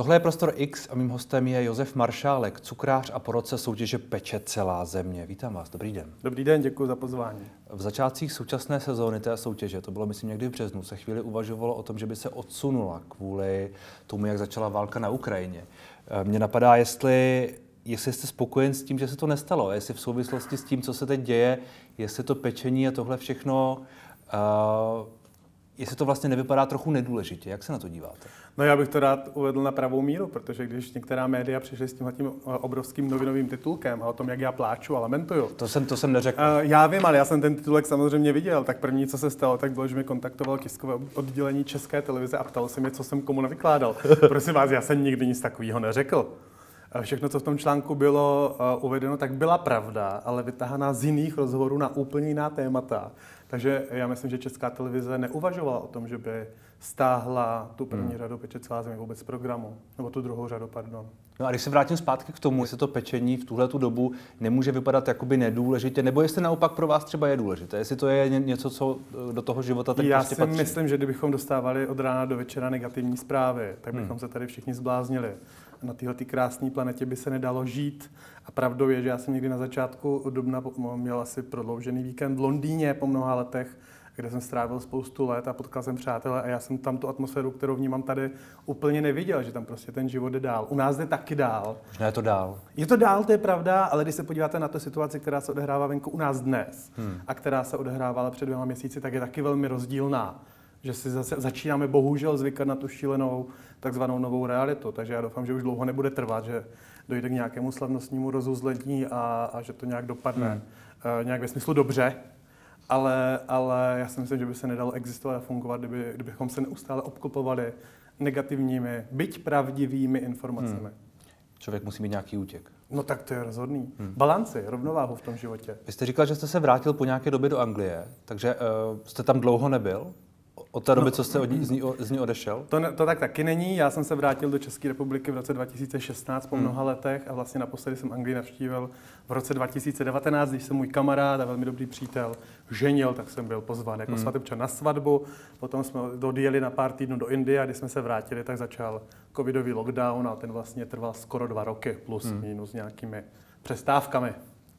Tohle je Prostor X a mým hostem je Josef Maršálek, cukrář a po roce soutěže Peče celá země. Vítám vás, dobrý den. Dobrý den, děkuji za pozvání. V začátcích současné sezóny té soutěže, to bylo myslím někdy v březnu, se chvíli uvažovalo o tom, že by se odsunula kvůli tomu, jak začala válka na Ukrajině. Eh, Mně napadá, jestli jestli jste spokojen s tím, že se to nestalo, jestli v souvislosti s tím, co se teď děje, jestli to pečení a tohle všechno, uh, jestli to vlastně nevypadá trochu nedůležitě. Jak se na to díváte? No já bych to rád uvedl na pravou míru, protože když některá média přišly s tímhle tím obrovským novinovým titulkem a o tom, jak já pláču a lamentuju. To jsem, to jsem neřekl. Uh, já vím, ale já jsem ten titulek samozřejmě viděl. Tak první, co se stalo, tak bylo, že mi kontaktoval tiskové oddělení České televize a ptal se mě, co jsem komu navykládal. Prosím vás, já jsem nikdy nic takového neřekl. Všechno, co v tom článku bylo uh, uvedeno, tak byla pravda, ale vytahaná z jiných rozhovorů na úplně jiná témata. Takže já myslím, že Česká televize neuvažovala o tom, že by stáhla tu první hmm. řadu Peče celá země vůbec z programu, nebo tu druhou řadu, pardon. No a když se vrátím zpátky k tomu, jestli to pečení v tuhle tu dobu nemůže vypadat jakoby nedůležitě, nebo jestli naopak pro vás třeba je důležité, jestli to je něco, co eh, do toho života teď Já prostě si patří. myslím, že kdybychom dostávali od rána do večera negativní zprávy, tak bychom hmm. se tady všichni zbláznili. Na téhle krásné planetě by se nedalo žít. A pravdou je, že já jsem někdy na začátku dubna měl asi prodloužený víkend v Londýně po mnoha letech, kde jsem strávil spoustu let a potkal jsem přátelé a já jsem tam tu atmosféru, kterou vnímám tady, úplně neviděl, že tam prostě ten život jde dál. U nás jde taky dál. Možná je to dál. Je to dál, to je pravda, ale když se podíváte na tu situaci, která se odehrává venku u nás dnes hmm. a která se odehrávala před dvěma měsíci, tak je taky velmi rozdílná. Že si zase začínáme bohužel zvykat na tu šílenou takzvanou novou realitu. Takže já doufám, že už dlouho nebude trvat, že dojde k nějakému slavnostnímu rozuzlení a, a že to nějak dopadne. Hmm. Uh, nějak ve smyslu dobře, ale, ale já si myslím, že by se nedalo existovat a fungovat, kdyby, kdybychom se neustále obklopovali negativními, byť pravdivými informacemi. Hmm. Člověk musí mít nějaký útěk. No tak to je rozhodný. Hmm. Balanci, rovnováhu v tom životě. Vy jste říkal, že jste se vrátil po nějaké době do Anglie, takže uh, jste tam dlouho nebyl? Od té doby, no, co jste od ní, z, ní, z ní odešel? To, ne, to tak taky není. Já jsem se vrátil do České republiky v roce 2016 po hmm. mnoha letech a vlastně naposledy jsem Anglii navštívil v roce 2019, když jsem můj kamarád a velmi dobrý přítel ženil, tak jsem byl pozván jako hmm. svatebčan na svatbu. Potom jsme dojeli na pár týdnů do Indie a když jsme se vrátili, tak začal covidový lockdown a ten vlastně trval skoro dva roky plus hmm. minus nějakými přestávkami.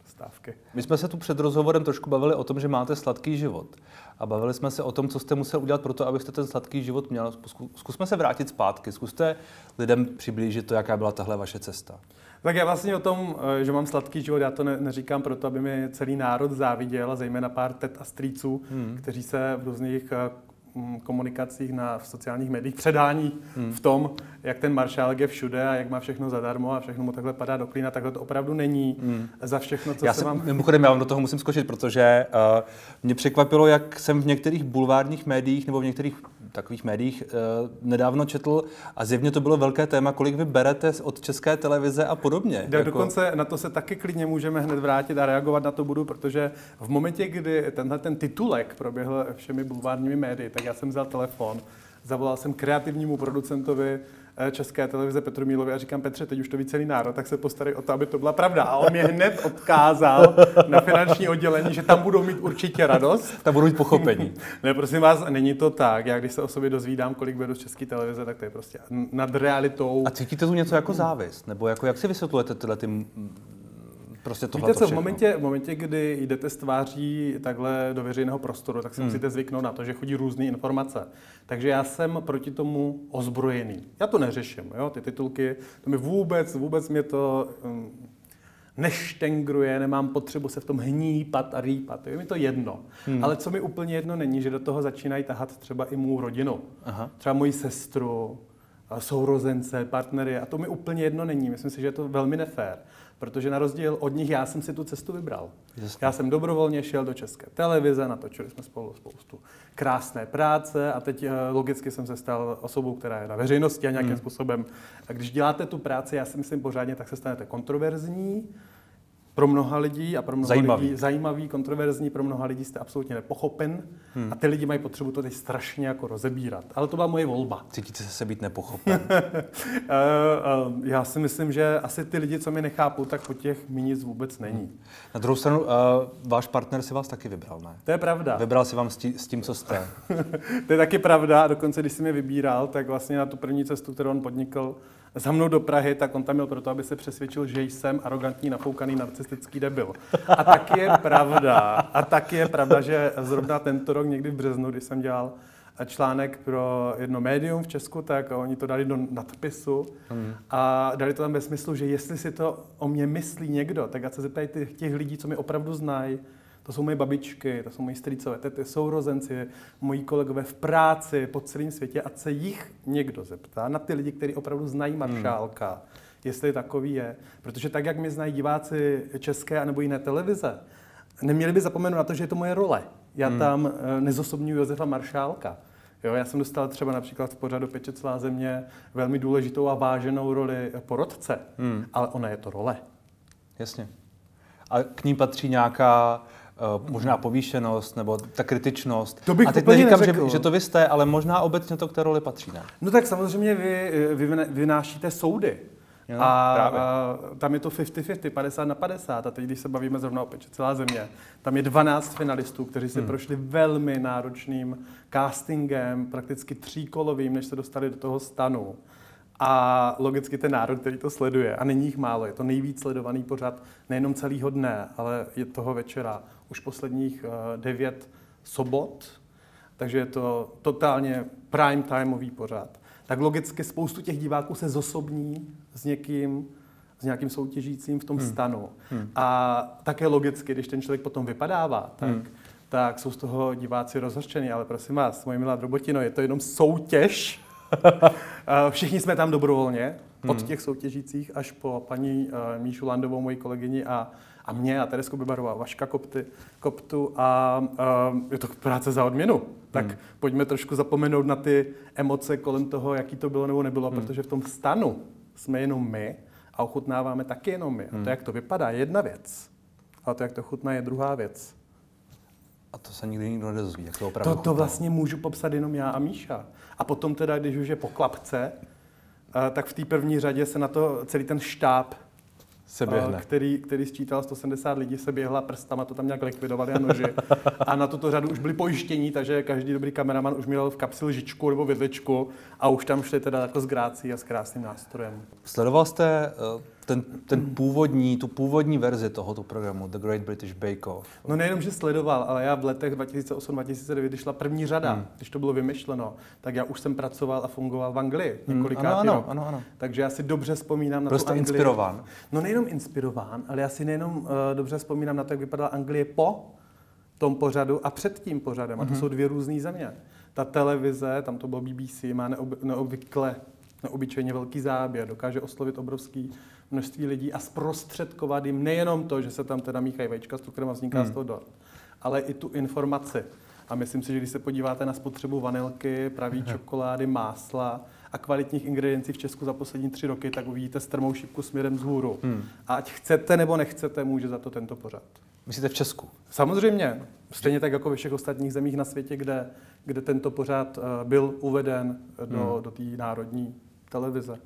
Stávky. My jsme se tu před rozhovorem trošku bavili o tom, že máte sladký život. A bavili jsme se o tom, co jste musel udělat pro to, abyste ten sladký život měl. Zkusme se vrátit zpátky. Zkuste lidem přiblížit to, jaká byla tahle vaše cesta. Tak já vlastně o tom, eh, že mám sladký život, já to ne, neříkám proto, aby mi celý národ záviděl, a zejména pár tet a strýců, hmm. kteří se v různých eh, Mm, komunikacích na v sociálních médiích předání hmm. v tom, jak ten maršálek je všude a jak má všechno zadarmo a všechno mu takhle padá do klína. Takhle to opravdu není hmm. za všechno, co já se vám... Mimochodem, já vám do toho musím skočit, protože uh, mě překvapilo, jak jsem v některých bulvárních médiích nebo v některých takových médiích uh, nedávno četl a zjevně to bylo velké téma, kolik vy berete od české televize a podobně. Tak jako... Dokonce na to se taky klidně můžeme hned vrátit a reagovat na to budu, protože v momentě, kdy tenhle ten titulek proběhl všemi bulvárními médii, tak já jsem vzal telefon, zavolal jsem kreativnímu producentovi eh, České televize Petru Mílovi a říkám, Petře, teď už to ví celý národ, tak se postarej o to, aby to byla pravda. A on mě hned odkázal na finanční oddělení, že tam budou mít určitě radost. Tam budou mít pochopení. ne, prosím vás, není to tak. Já když se o sobě dozvídám, kolik beru z České televize, tak to je prostě nad realitou. A cítíte tu něco jako závist? Nebo jako, jak si vysvětlujete tyhle ty Prostě Víte co, v momentě, v momentě, kdy jdete s tváří takhle do veřejného prostoru, tak si hmm. musíte zvyknout na to, že chodí různé informace. Takže já jsem proti tomu ozbrojený. Já to neřeším, jo? ty titulky, to mi vůbec, vůbec mě to um, neštengruje, nemám potřebu se v tom hnípat a rýpat. Je mi to jedno. Hmm. Ale co mi úplně jedno není, že do toho začínají tahat třeba i mou rodinu. Aha. Třeba moji sestru, sourozence, partnery. A to mi úplně jedno není. Myslím si, že je to velmi nefér. Protože na rozdíl od nich já jsem si tu cestu vybral. Jasně. Já jsem dobrovolně šel do České televize, natočili jsme spolu spoustu krásné práce a teď eh, logicky jsem se stal osobou, která je na veřejnosti a nějakým hmm. způsobem. A když děláte tu práci, já si myslím pořádně, tak se stanete kontroverzní, pro mnoha lidí a pro mnoha zajímavý. lidí zajímavý, kontroverzní, pro mnoha lidí jste absolutně nepochopen hmm. a ty lidi mají potřebu to teď strašně jako rozebírat. Ale to byla moje volba. Cítíte se být nepochopen? Eh, eh, já si myslím, že asi ty lidi, co mi nechápou, tak po těch mi nic vůbec není. Na druhou stranu, uh, váš partner si vás taky vybral, ne? To je pravda. Vybral si vám s, tí, s tím, co jste. to je taky pravda. Dokonce, když si mě vybíral, tak vlastně na tu první cestu, kterou on podnikl, za mnou do Prahy, tak on tam měl proto, aby se přesvědčil, že jsem arrogantní, nafoukaný, narcistický debil. A tak je pravda, a tak je pravda, že zrovna tento rok někdy v březnu, když jsem dělal článek pro jedno médium v Česku, tak oni to dali do nadpisu hmm. a dali to tam ve smyslu, že jestli si to o mě myslí někdo, tak ať se zeptají těch lidí, co mi opravdu znají, to jsou moje babičky, to jsou moji strýcové tety, sourozenci, moji kolegové v práci po celém světě a se jich někdo zeptá na ty lidi, kteří opravdu znají hmm. maršálka, hmm. jestli takový je. Protože tak, jak mě znají diváci české nebo jiné televize, neměli by zapomenout na to, že je to moje role. Já hmm. tam eh, nezosobňuji Josefa Maršálka. Jo, já jsem dostal třeba například v pořadu Peče celá země velmi důležitou a váženou roli porodce, hmm. ale ona je to role. Jasně. A k ní patří nějaká možná povýšenost nebo ta kritičnost. To bych a teď neříkám, že, že to vy jste, ale možná obecně to k té roli patří, ne? No tak samozřejmě vy, vy vynášíte soudy. Jo, a, a tam je to 50-50, 50 na 50. A teď, když se bavíme zrovna o peče celá země, tam je 12 finalistů, kteří si hmm. prošli velmi náročným castingem, prakticky tříkolovým, než se dostali do toho stanu. A logicky ten národ, který to sleduje, a není jich málo, je to nejvíc sledovaný pořad nejenom celého dne, ale je toho večera už posledních uh, devět sobot, takže je to totálně prime timeový pořad tak logicky spoustu těch diváků se zosobní s někým, s nějakým soutěžícím v tom hmm. stanu. Hmm. A také logicky, když ten člověk potom vypadává, tak, hmm. tak jsou z toho diváci rozhořčení. Ale prosím vás, moje milá Drobotino, je to jenom soutěž. Všichni jsme tam dobrovolně, od hmm. těch soutěžících až po paní uh, Míšu Landovou, moji kolegyni a, a mě a Teresku Bibarovou a Vaška Kopty, Koptu a uh, je to práce za odměnu. Tak hmm. pojďme trošku zapomenout na ty emoce kolem toho, jaký to bylo nebo nebylo, hmm. protože v tom stanu jsme jenom my a ochutnáváme taky jenom my. A to, hmm. jak to vypadá, je jedna věc. A to, jak to chutná, je druhá věc. A to se nikdy nikdo nedozví, jak to opravdu To, to vlastně můžu popsat jenom já a Míša. A potom teda, když už je po klapce, eh, tak v té první řadě se na to celý ten štáb se běhne. Který, který sčítal 170 lidí, se běhla prstama, to tam nějak likvidovali a noži. A na tuto řadu už byli pojištění, takže každý dobrý kameraman už měl v kapsi lžičku nebo vidličku a už tam šli teda jako s grácí a s krásným nástrojem. Sledoval jste uh, ten, ten původní, tu původní verzi tohoto programu, The Great British Bake Off? No nejenom, že sledoval, ale já v letech 2008-2009, když šla první řada, hmm. když to bylo vymyšleno, tak já už jsem pracoval a fungoval v Anglii hmm. několikrát ano, ano, ano, ano. Takže já si dobře vzpomínám na Prostě tu Anglii. inspirován. No nejenom inspirován, ale já si nejenom uh, dobře vzpomínám na to, jak vypadala Anglie po tom pořadu a před tím pořadem. A to hmm. jsou dvě různé země. Ta televize, tam to bylo BBC, má neobvykle neobyčejně velký záběr, dokáže oslovit obrovský množství lidí a zprostředkovat jim nejenom to, že se tam teda míchají vajíčka s cukrem a vzniká hmm. z toho dort, ale i tu informaci. A myslím si, že když se podíváte na spotřebu vanilky, pravý čokolády, másla a kvalitních ingrediencí v Česku za poslední tři roky, tak uvidíte strmou šipku směrem vzhůru. Hmm. A ať chcete nebo nechcete, může za to tento pořad. Myslíte v Česku? Samozřejmě. Stejně tak jako ve všech ostatních zemích na světě, kde, kde tento pořad eh, byl uveden do, hmm. do té národní televize.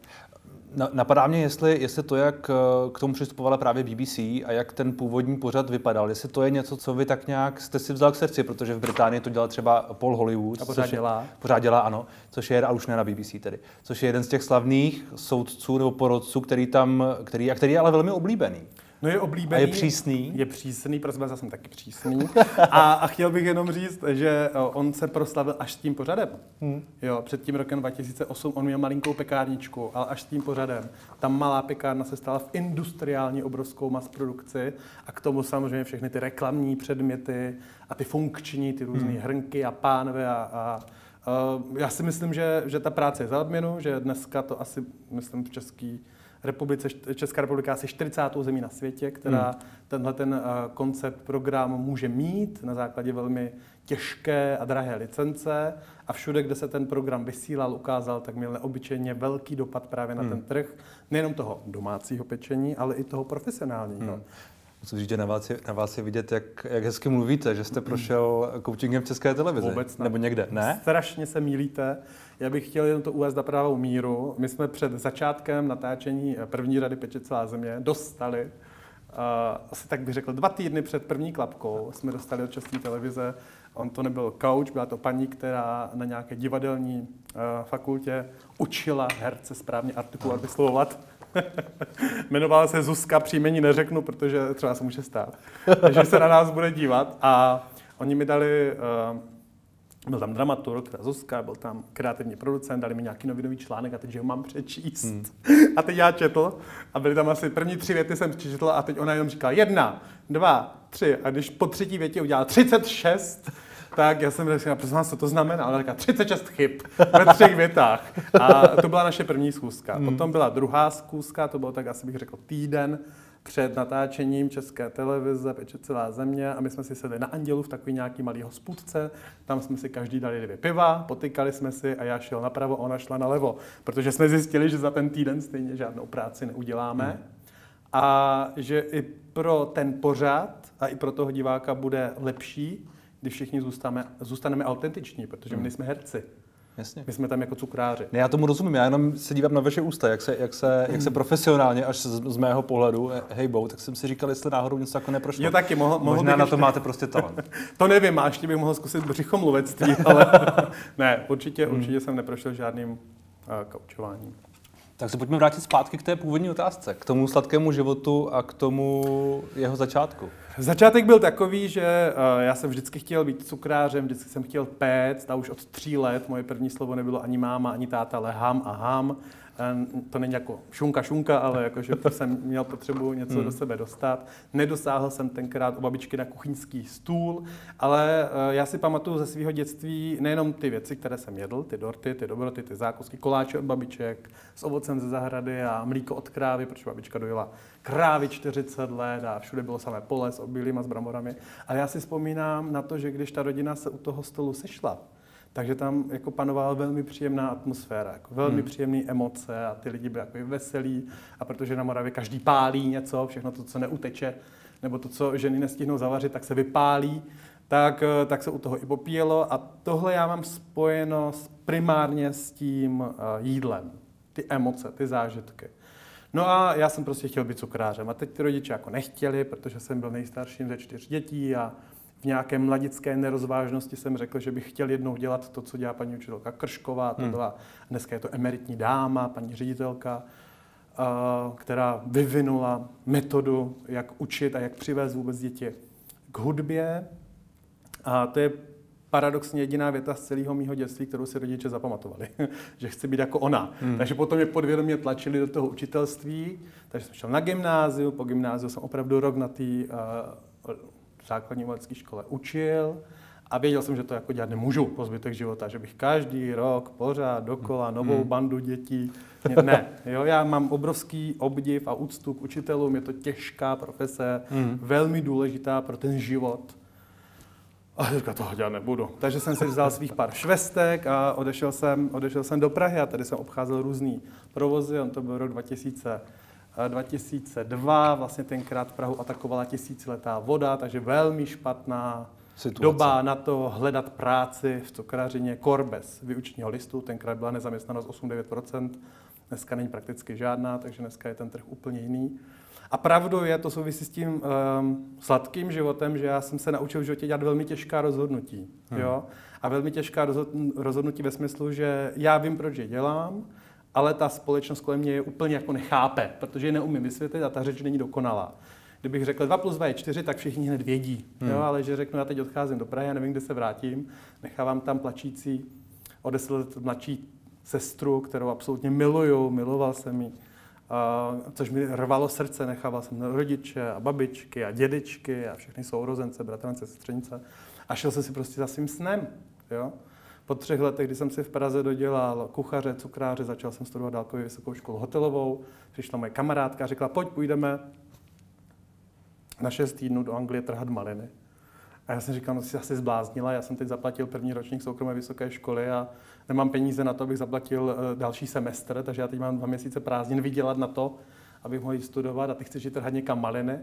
Napadá mě, jestli, jestli to, jak eh, k tomu přistupovala právě BBC a jak ten původní pořad vypadal, jestli to je něco, co vy tak nějak jste si vzal k srdci, protože v Británii to dělal třeba Paul Hollywood. A pořád dělá. Je, pořád dělá, ano, což je, a už ne na BBC tedy, což je jeden z těch slavných soudců nebo porodců, který tam, který, a který je ale velmi oblíbený. No je oblíbený. A je přísný. Je přísný, vás, já jsem taky přísný. A, a chtěl bych jenom říct, že on se proslavil až s tím pořadem. Hmm. Jo, před tím rokem 2008 on měl malinkou pekárničku, ale až s tím pořadem. Tam malá pekárna se stala v industriální obrovskou mas produkci a k tomu samozřejmě všechny ty reklamní předměty a ty funkční, ty různé hmm. hrnky a pánve a, a Uh, já si myslím, že, že ta práce je za odměnu, že dneska to asi, myslím, v český republice, Česká republika asi 40. zemí na světě, která hmm. tenhle ten uh, koncept program může mít na základě velmi těžké a drahé licence a všude, kde se ten program vysílal, ukázal, tak měl neobyčejně velký dopad právě na hmm. ten trh, nejenom toho domácího pečení, ale i toho profesionálního. Hmm. Musím říct, že na vás je, na vás je vidět, jak, jak hezky mluvíte, že jste prošel coachingem v České televizi. Vůbec ne. Nebo někde, ne? Strašně se mílíte. Já bych chtěl jen to uvést na pravou míru. My jsme před začátkem natáčení první rady Peče celá země dostali Uh, asi tak bych řekl, dva týdny před první klapkou jsme dostali od České televize On to nebyl coach, byla to paní, která na nějaké divadelní uh, fakultě učila herce správně artikulovat, vyslovovat. Jmenovala se Zuzka, příjmení neřeknu, protože třeba se může stát. Takže se na nás bude dívat a oni mi dali uh, byl tam dramaturg, ta Zuzka, byl tam kreativní producent, dali mi nějaký novinový článek a teď, ho mám přečíst. Hmm. A teď já četl a byly tam asi první tři věty jsem přečetl a teď ona jenom říkala jedna, dva, tři. A když po třetí větě udělala 36, tak já jsem řekl, prosím vás, co to znamená? Ale říká 36 chyb ve třech větách. A to byla naše první schůzka. Hmm. Potom byla druhá schůzka, to bylo tak asi bych řekl týden před natáčením České televize Peče celá země a my jsme si sedli na Andělu v takový nějaký malý hospůdce, tam jsme si každý dali dvě piva, potykali jsme si a já šel napravo, ona šla nalevo, protože jsme zjistili, že za ten týden stejně žádnou práci neuděláme hmm. a že i pro ten pořad a i pro toho diváka bude lepší, když všichni zůstaneme, zůstaneme autentiční, protože my hmm. nejsme herci. Jasně. My jsme tam jako cukráři. Ne, já tomu rozumím, já jenom se dívám na vaše ústa, jak se, jak se, jak se profesionálně, až z, z mého pohledu eh, hejbou, tak jsem si říkal, jestli náhodou něco jako neprošlo. Jo, taky mohl, mohl Možná na to ještě... máte prostě talent. to nevím, a ještě bych mohl zkusit břichomluvectví, ale ne, určitě, hmm. určitě jsem neprošel žádným uh, koučováním. Tak se pojďme vrátit zpátky k té původní otázce, k tomu sladkému životu a k tomu jeho začátku. Začátek byl takový, že uh, já jsem vždycky chtěl být cukrářem, vždycky jsem chtěl péct a už od tří let moje první slovo nebylo ani máma, ani táta, ale ham a ham. To není jako šunka šunka, ale jako, že jsem měl potřebu něco hmm. do sebe dostat. Nedosáhl jsem tenkrát u babičky na kuchyňský stůl, ale eh, já si pamatuju ze svého dětství nejenom ty věci, které jsem jedl, ty dorty, ty dobroty, ty zákusky, koláče od babiček, s ovocem ze zahrady a mlíko od krávy, protože babička dojela krávy 40 let a všude bylo samé pole s obilím a s bramborami. A já si vzpomínám na to, že když ta rodina se u toho stolu sešla, takže tam jako panovala velmi příjemná atmosféra, jako velmi hmm. příjemné emoce a ty lidi byli jako veselí. A protože na Moravě každý pálí něco, všechno to, co neuteče, nebo to, co ženy nestihnou zavařit, tak se vypálí, tak, eh, tak se u toho i popíjelo. A tohle já mám spojeno primárně s tím uh, jídlem. Ty emoce, ty zážitky. No a já jsem prostě chtěl být cukrářem. A teď ty rodiče jako nechtěli, protože jsem byl nejstarším ze čtyř dětí a v nějaké mladické nerozvážnosti jsem řekl, že bych chtěl jednou dělat to, co dělá paní učitelka Kršková, to hmm. byla, dneska je to emeritní dáma, paní ředitelka, která vyvinula metodu, jak učit a jak přivést vůbec děti k hudbě. A to je paradoxně jediná věta z celého mého dětství, kterou si rodiče zapamatovali, že chci být jako ona. Hmm. Takže potom mě podvědomě tlačili do toho učitelství, takže jsem šel na gymnáziu, po gymnáziu jsem opravdu rok na té uh, základní umělecké škole učil a věděl jsem, že to jako dělat nemůžu po zbytek života, že bych každý rok pořád dokola novou hmm. bandu dětí. Ne, jo, já mám obrovský obdiv a úctu k učitelům, je to těžká profese, hmm. velmi důležitá pro ten život. A teďka toho dělat nebudu. Takže jsem si vzal svých pár švestek a odešel jsem, odešel jsem do Prahy a tady jsem obcházel různý provozy, on to byl rok 2000. 2002, vlastně tenkrát Prahu atakovala tisíciletá voda, takže velmi špatná Situace. doba na to hledat práci v cukrařině, kor bez vyučního listu, tenkrát byla nezaměstnanost 8-9%, dneska není prakticky žádná, takže dneska je ten trh úplně jiný. A pravdou je, to souvisí s tím um, sladkým životem, že já jsem se naučil v životě dělat velmi těžká rozhodnutí. Hmm. Jo? A velmi těžká rozhodnutí ve smyslu, že já vím, proč je dělám, ale ta společnost kolem mě je úplně jako nechápe, protože je neumím vysvětlit a ta řeč není dokonalá. Kdybych řekl 2 plus 2 je 4, tak všichni hned vědí. Hmm. Jo, ale že řeknu, já teď odcházím do Prahy, já nevím, kde se vrátím, nechávám tam plačící o 10 let mladší sestru, kterou absolutně miluju, miloval jsem ji, uh, což mi rvalo srdce, nechával jsem rodiče a babičky a dědečky a všechny sourozence, bratrance, sestřenice a šel jsem si prostě za svým snem. Jo? Po třech letech, kdy jsem si v Praze dodělal kuchaře, cukráře, začal jsem studovat dálkově vysokou školu hotelovou, přišla moje kamarádka a řekla, pojď, půjdeme na šest týdnů do Anglie trhat maliny. A já jsem říkal, no jsi asi zbláznila, já jsem teď zaplatil první ročník soukromé vysoké školy a nemám peníze na to, abych zaplatil eh, další semestr, takže já teď mám dva měsíce prázdnin vydělat na to, abych mohl jít studovat a ty chceš jít trhat někam maliny.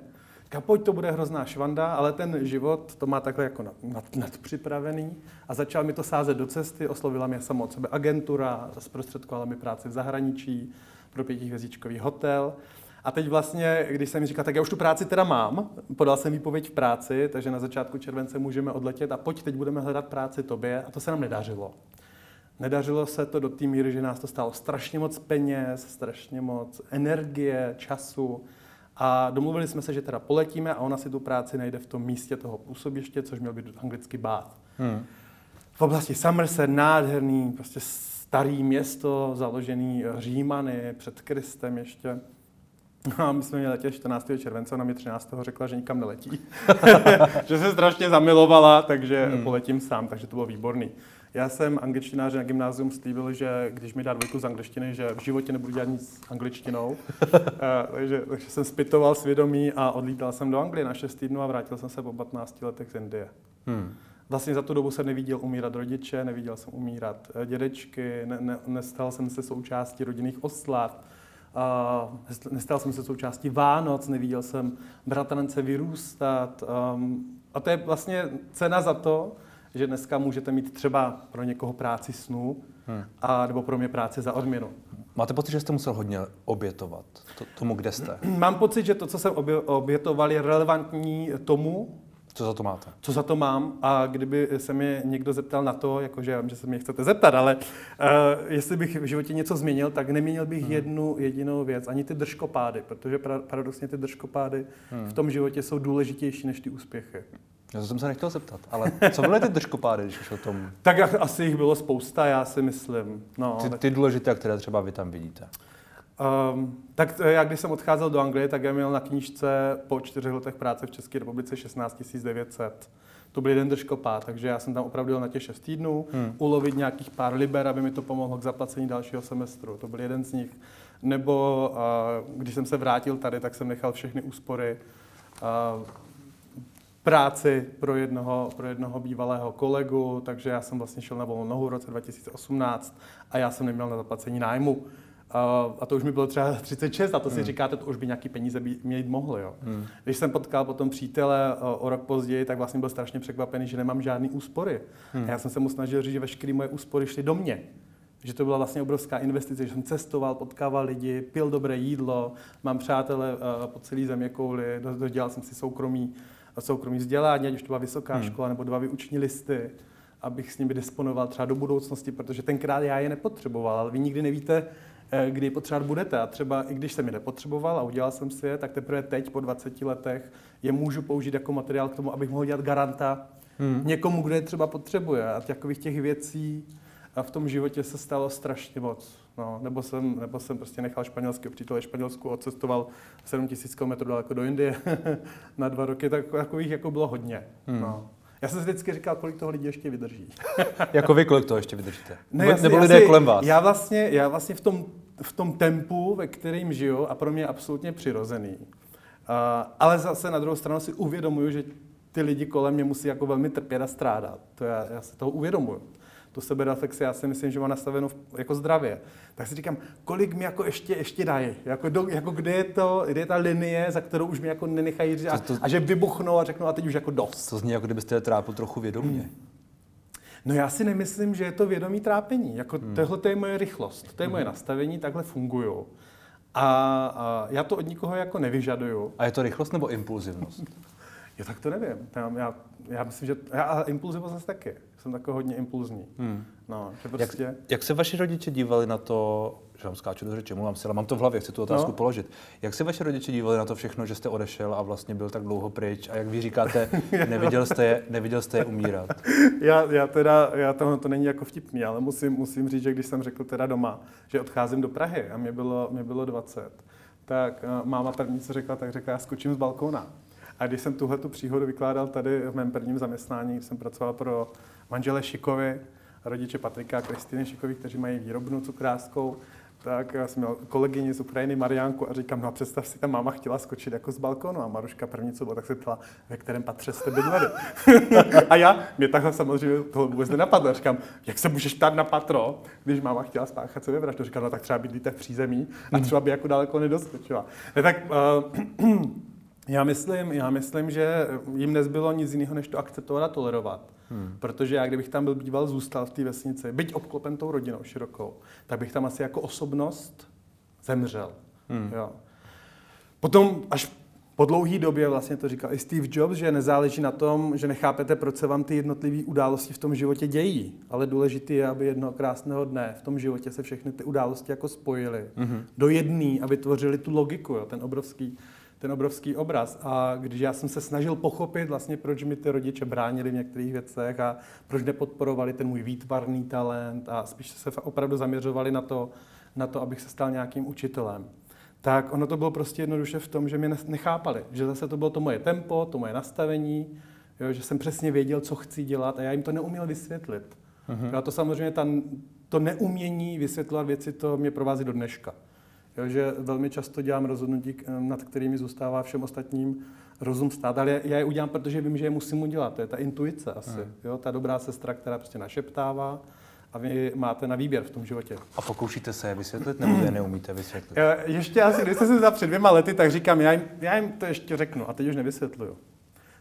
Kapoť to bude hrozná švanda, ale ten život to má takhle jako nad, nad, nadpřipravený a začal mi to sázet do cesty, oslovila mě samo od sebe agentura, zprostředkovala mi práci v zahraničí pro pětihvězdičkový hotel A teď vlastně, když jsem mi říkal, tak já už tu práci teda mám, podal jsem výpověď v práci, takže na začátku července můžeme odletět a pojď, teď budeme hledat práci tobě a to se nám nedařilo. Nedařilo se to do té míry, že nás to stálo strašně moc peněz, strašně moc energie, času. A domluvili jsme se, že teda poletíme a ona si tu práci najde v tom místě toho působiště, což měl být anglicky bát. Hmm. V oblasti Somerset, nádherný, prostě starý město, založený Římany před Kristem ještě. A my jsme měli letět 14. července, ona mi 13. řekla, že nikam neletí. že se strašně zamilovala, takže hmm. poletím sám, takže to bylo výborný. Já jsem angličtinář na gymnázium slíbil, že když mi dá dvojku z angličtiny, že v životě nebudu dělat nic s angličtinou. Eh, takže, takže jsem spitoval svědomí a odlítal jsem do Anglie na 6 týdnů a vrátil jsem se po 15 letech z Indie. Hmm. Vlastně za tu dobu jsem neviděl umírat rodiče, neviděl jsem umírat eh, dědečky, ne, ne, nestal jsem se součástí rodinných oslav, uh, nestal jsem se součástí Vánoc, neviděl jsem bratrance vyrůstat. Um, a to je vlastně cena za to, že dneska můžete mít třeba pro někoho práci snů, hmm. a nebo pro mě práci za odměnu. Máte pocit, že jste musel hodně obětovat to, tomu, kde jste? Mám pocit, že to, co jsem obětoval, je relevantní tomu, co za to máte? Co za to mám a kdyby se mě někdo zeptal na to, jakože já vím, že se mě chcete zeptat, ale uh, jestli bych v životě něco změnil, tak neměnil bych hmm. jednu jedinou věc, ani ty držkopády, protože paradoxně ty držkopády hmm. v tom životě jsou důležitější než ty úspěchy. Já to jsem se nechtěl zeptat, ale co byly ty držkopády, když už o tom? tak asi jich bylo spousta, já si myslím. No, ty, ty důležité, které třeba vy tam vidíte. Um, tak já když jsem odcházel do Anglie, tak já měl na knížce po čtyřech letech práce v České republice 16 900. To byl jeden držkopád, takže já jsem tam opravdu na těch 6 týdnů, hmm. ulovit nějakých pár liber, aby mi to pomohlo k zaplacení dalšího semestru. To byl jeden z nich. Nebo uh, když jsem se vrátil tady, tak jsem nechal všechny úspory. Uh, práci pro jednoho, pro jednoho bývalého kolegu, takže já jsem vlastně šel na volnou nohu v roce 2018 a já jsem neměl na zaplacení nájmu. A to už mi bylo třeba 36 a to si hmm. říkáte, to už by nějaký peníze by mít mohlo. Jo. Hmm. Když jsem potkal potom přítele o rok později, tak vlastně byl strašně překvapený, že nemám žádný úspory. Hmm. A já jsem se mu snažil říct, že veškeré moje úspory šly do mě. Že to byla vlastně obrovská investice, že jsem cestoval, potkával lidi, pil dobré jídlo, mám přátele po celé země kouli, dodělal jsem si soukromý, soukromý vzdělání, ať už to byla vysoká hmm. škola nebo dva vyuční listy abych s nimi disponoval třeba do budoucnosti, protože tenkrát já je nepotřeboval, ale vy nikdy nevíte, Eh, kdy potřebovat budete. A třeba i když jsem je nepotřeboval a udělal jsem si je, tak teprve teď po 20 letech je můžu použít jako materiál k tomu, abych mohl dělat garanta hmm. někomu, kdo je třeba potřebuje. A takových těch věcí v tom životě se stalo strašně moc. No, nebo, jsem, nebo jsem prostě nechal španělský přítele Španělsku, odcestoval 7 000 km daleko do Indie na dva roky, tak takových jako bylo hodně. Hmm. No. Já jsem si vždycky říkal, kolik toho lidi ještě vydrží. jako vy, kolik toho ještě vydržíte? Ne, Nebo, nebo lidé kolem vás? Já vlastně, já vlastně v, tom, v tom tempu, ve kterým žiju, a pro mě je absolutně přirozený. Uh, ale zase na druhou stranu si uvědomuju, že ty lidi kolem mě musí jako velmi trpět a strádat. To já, já se toho uvědomuju tu sebereflexi, já si myslím, že má nastaveno jako zdravě. Tak si říkám, kolik mi jako ještě, ještě dají? Jako, do, jako kde, je to, kde je ta linie, za kterou už mi jako nenechají říct a, to, a, že vybuchnou a řeknou a teď už jako dost. To zní, jako kdybyste je trápil trochu vědomě. Hmm. No já si nemyslím, že je to vědomí trápení. Jako hmm. tohle to je moje rychlost, to je moje hmm. nastavení, takhle funguju. A, a já to od nikoho jako nevyžaduju. A je to rychlost nebo impulzivnost? Jo, tak to nevím. Já, já, já myslím, že já, a impulzivnost zase taky jsem takový hodně impulzní. Hmm. No, že prostě... jak, jak se vaši rodiče dívali na to, že vám skáču do řeči, mluvám si, ale mám to v hlavě, chci tu otázku no. položit. Jak se vaši rodiče dívali na to všechno, že jste odešel a vlastně byl tak dlouho pryč a jak vy říkáte, neviděl jste je, neviděl jste je umírat? já, já teda, já to, to není jako vtipný, ale musím, musím říct, že když jsem řekl teda doma, že odcházím do Prahy a mě bylo, mě bylo 20, tak uh, máma první, co řekla, tak řekla, já skočím z balkóna. A když jsem tuhle tu příhodu vykládal tady v mém prvním zaměstnání, jsem pracoval pro manžele Šikovi, rodiče Patrika a Kristýny Šikový, kteří mají výrobnu cukrářskou, tak já jsem měl kolegyni z Ukrajiny, Mariánku, a říkám, no a představ si, ta máma chtěla skočit jako z balkonu a Maruška první, co bylo, tak se ptala, ve kterém patře jste bydleli. a já, mě takhle samozřejmě tohle vůbec nenapadlo. Já říkám, jak se můžeš ptát na patro, když máma chtěla spáchat sebevraždu. Říkám, no tak třeba bydlíte v přízemí a třeba by jako daleko nedoskočila. Ne, tak uh, já myslím, já myslím, že jim nezbylo nic jiného, než to akceptovat a tolerovat. Hmm. Protože já, kdybych tam byl býval, zůstal v té vesnici, byť obklopen tou rodinou širokou, tak bych tam asi jako osobnost zemřel. Hmm. Jo. potom až po dlouhé době vlastně to říkal i Steve Jobs, že nezáleží na tom, že nechápete, proč se vám ty jednotlivé události v tom životě dějí, ale důležité je, aby jednoho krásného dne v tom životě se všechny ty události jako spojily mm-hmm. do jedné a vytvořili tu logiku, jo, ten obrovský ten obrovský obraz. A když já jsem se snažil pochopit vlastně, proč mi ty rodiče bránili v některých věcech a proč nepodporovali ten můj výtvarný talent a spíš se opravdu zaměřovali na to, na to, abych se stal nějakým učitelem, tak ono to bylo prostě jednoduše v tom, že mě nechápali. Že zase to bylo to moje tempo, to moje nastavení, jo, že jsem přesně věděl, co chci dělat a já jim to neuměl vysvětlit. Uh-huh. A to samozřejmě ta, to neumění vysvětlovat věci, to mě provází do dneška. Jo, že velmi často dělám rozhodnutí, nad kterými zůstává všem ostatním rozum stát, ale já je udělám, protože vím, že je musím udělat. To je ta intuice asi. Hmm. Jo, ta dobrá sestra, která prostě našeptává a vy máte na výběr v tom životě. A pokoušíte se je vysvětlit, nebo je neumíte vysvětlit? Ještě asi, když jste se za před dvěma lety, tak říkám, já jim, já jim to ještě řeknu a teď už nevysvětluju.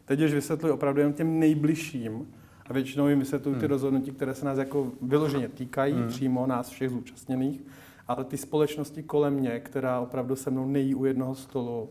Teď už vysvětluju opravdu jen těm nejbližším a většinou jim vysvětluju hmm. ty rozhodnutí, které se nás jako vyloženě týkají, hmm. přímo nás všech zúčastněných ale ty společnosti kolem mě, která opravdu se mnou nejí u jednoho stolu,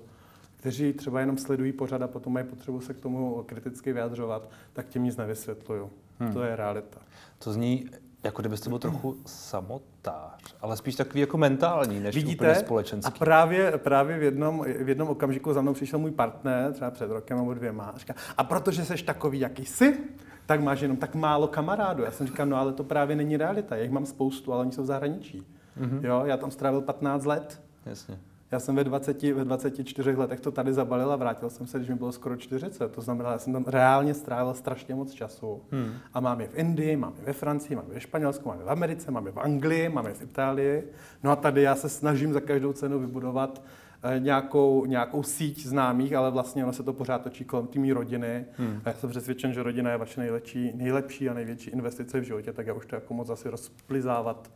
kteří třeba jenom sledují pořad a potom mají potřebu se k tomu kriticky vyjadřovat, tak tím nic nevysvětluju. Hmm. To je realita. To zní, jako kdybyste byl trochu samotář, ale spíš takový jako mentální, než Vidíte? úplně společenský. A právě, právě v, jednom, v jednom okamžiku za mnou přišel můj partner, třeba před rokem nebo dvěma, a říká, a protože jsi takový, jaký jsi, tak máš jenom tak málo kamarádů. Já jsem říkal, no ale to právě není realita, já jich mám spoustu, ale oni jsou v zahraničí. Mm-hmm. Jo, já tam strávil 15 let. Jasně. Já jsem ve, 20, ve 24 letech to tady zabalil a vrátil jsem se, když mi bylo skoro 40. To znamená, já jsem tam reálně strávil strašně moc času. Hmm. A mám je v Indii, mám je ve Francii, mám je ve Španělsku, mám je v Americe, mám je v Anglii, mám je v Itálii. No a tady já se snažím za každou cenu vybudovat eh, nějakou, nějakou síť známých, ale vlastně ono se to pořád točí kolem té rodiny. Hmm. A já jsem přesvědčen, že rodina je vaše nejlepší, nejlepší a největší investice v životě, tak já už to jako moc asi rozplizávat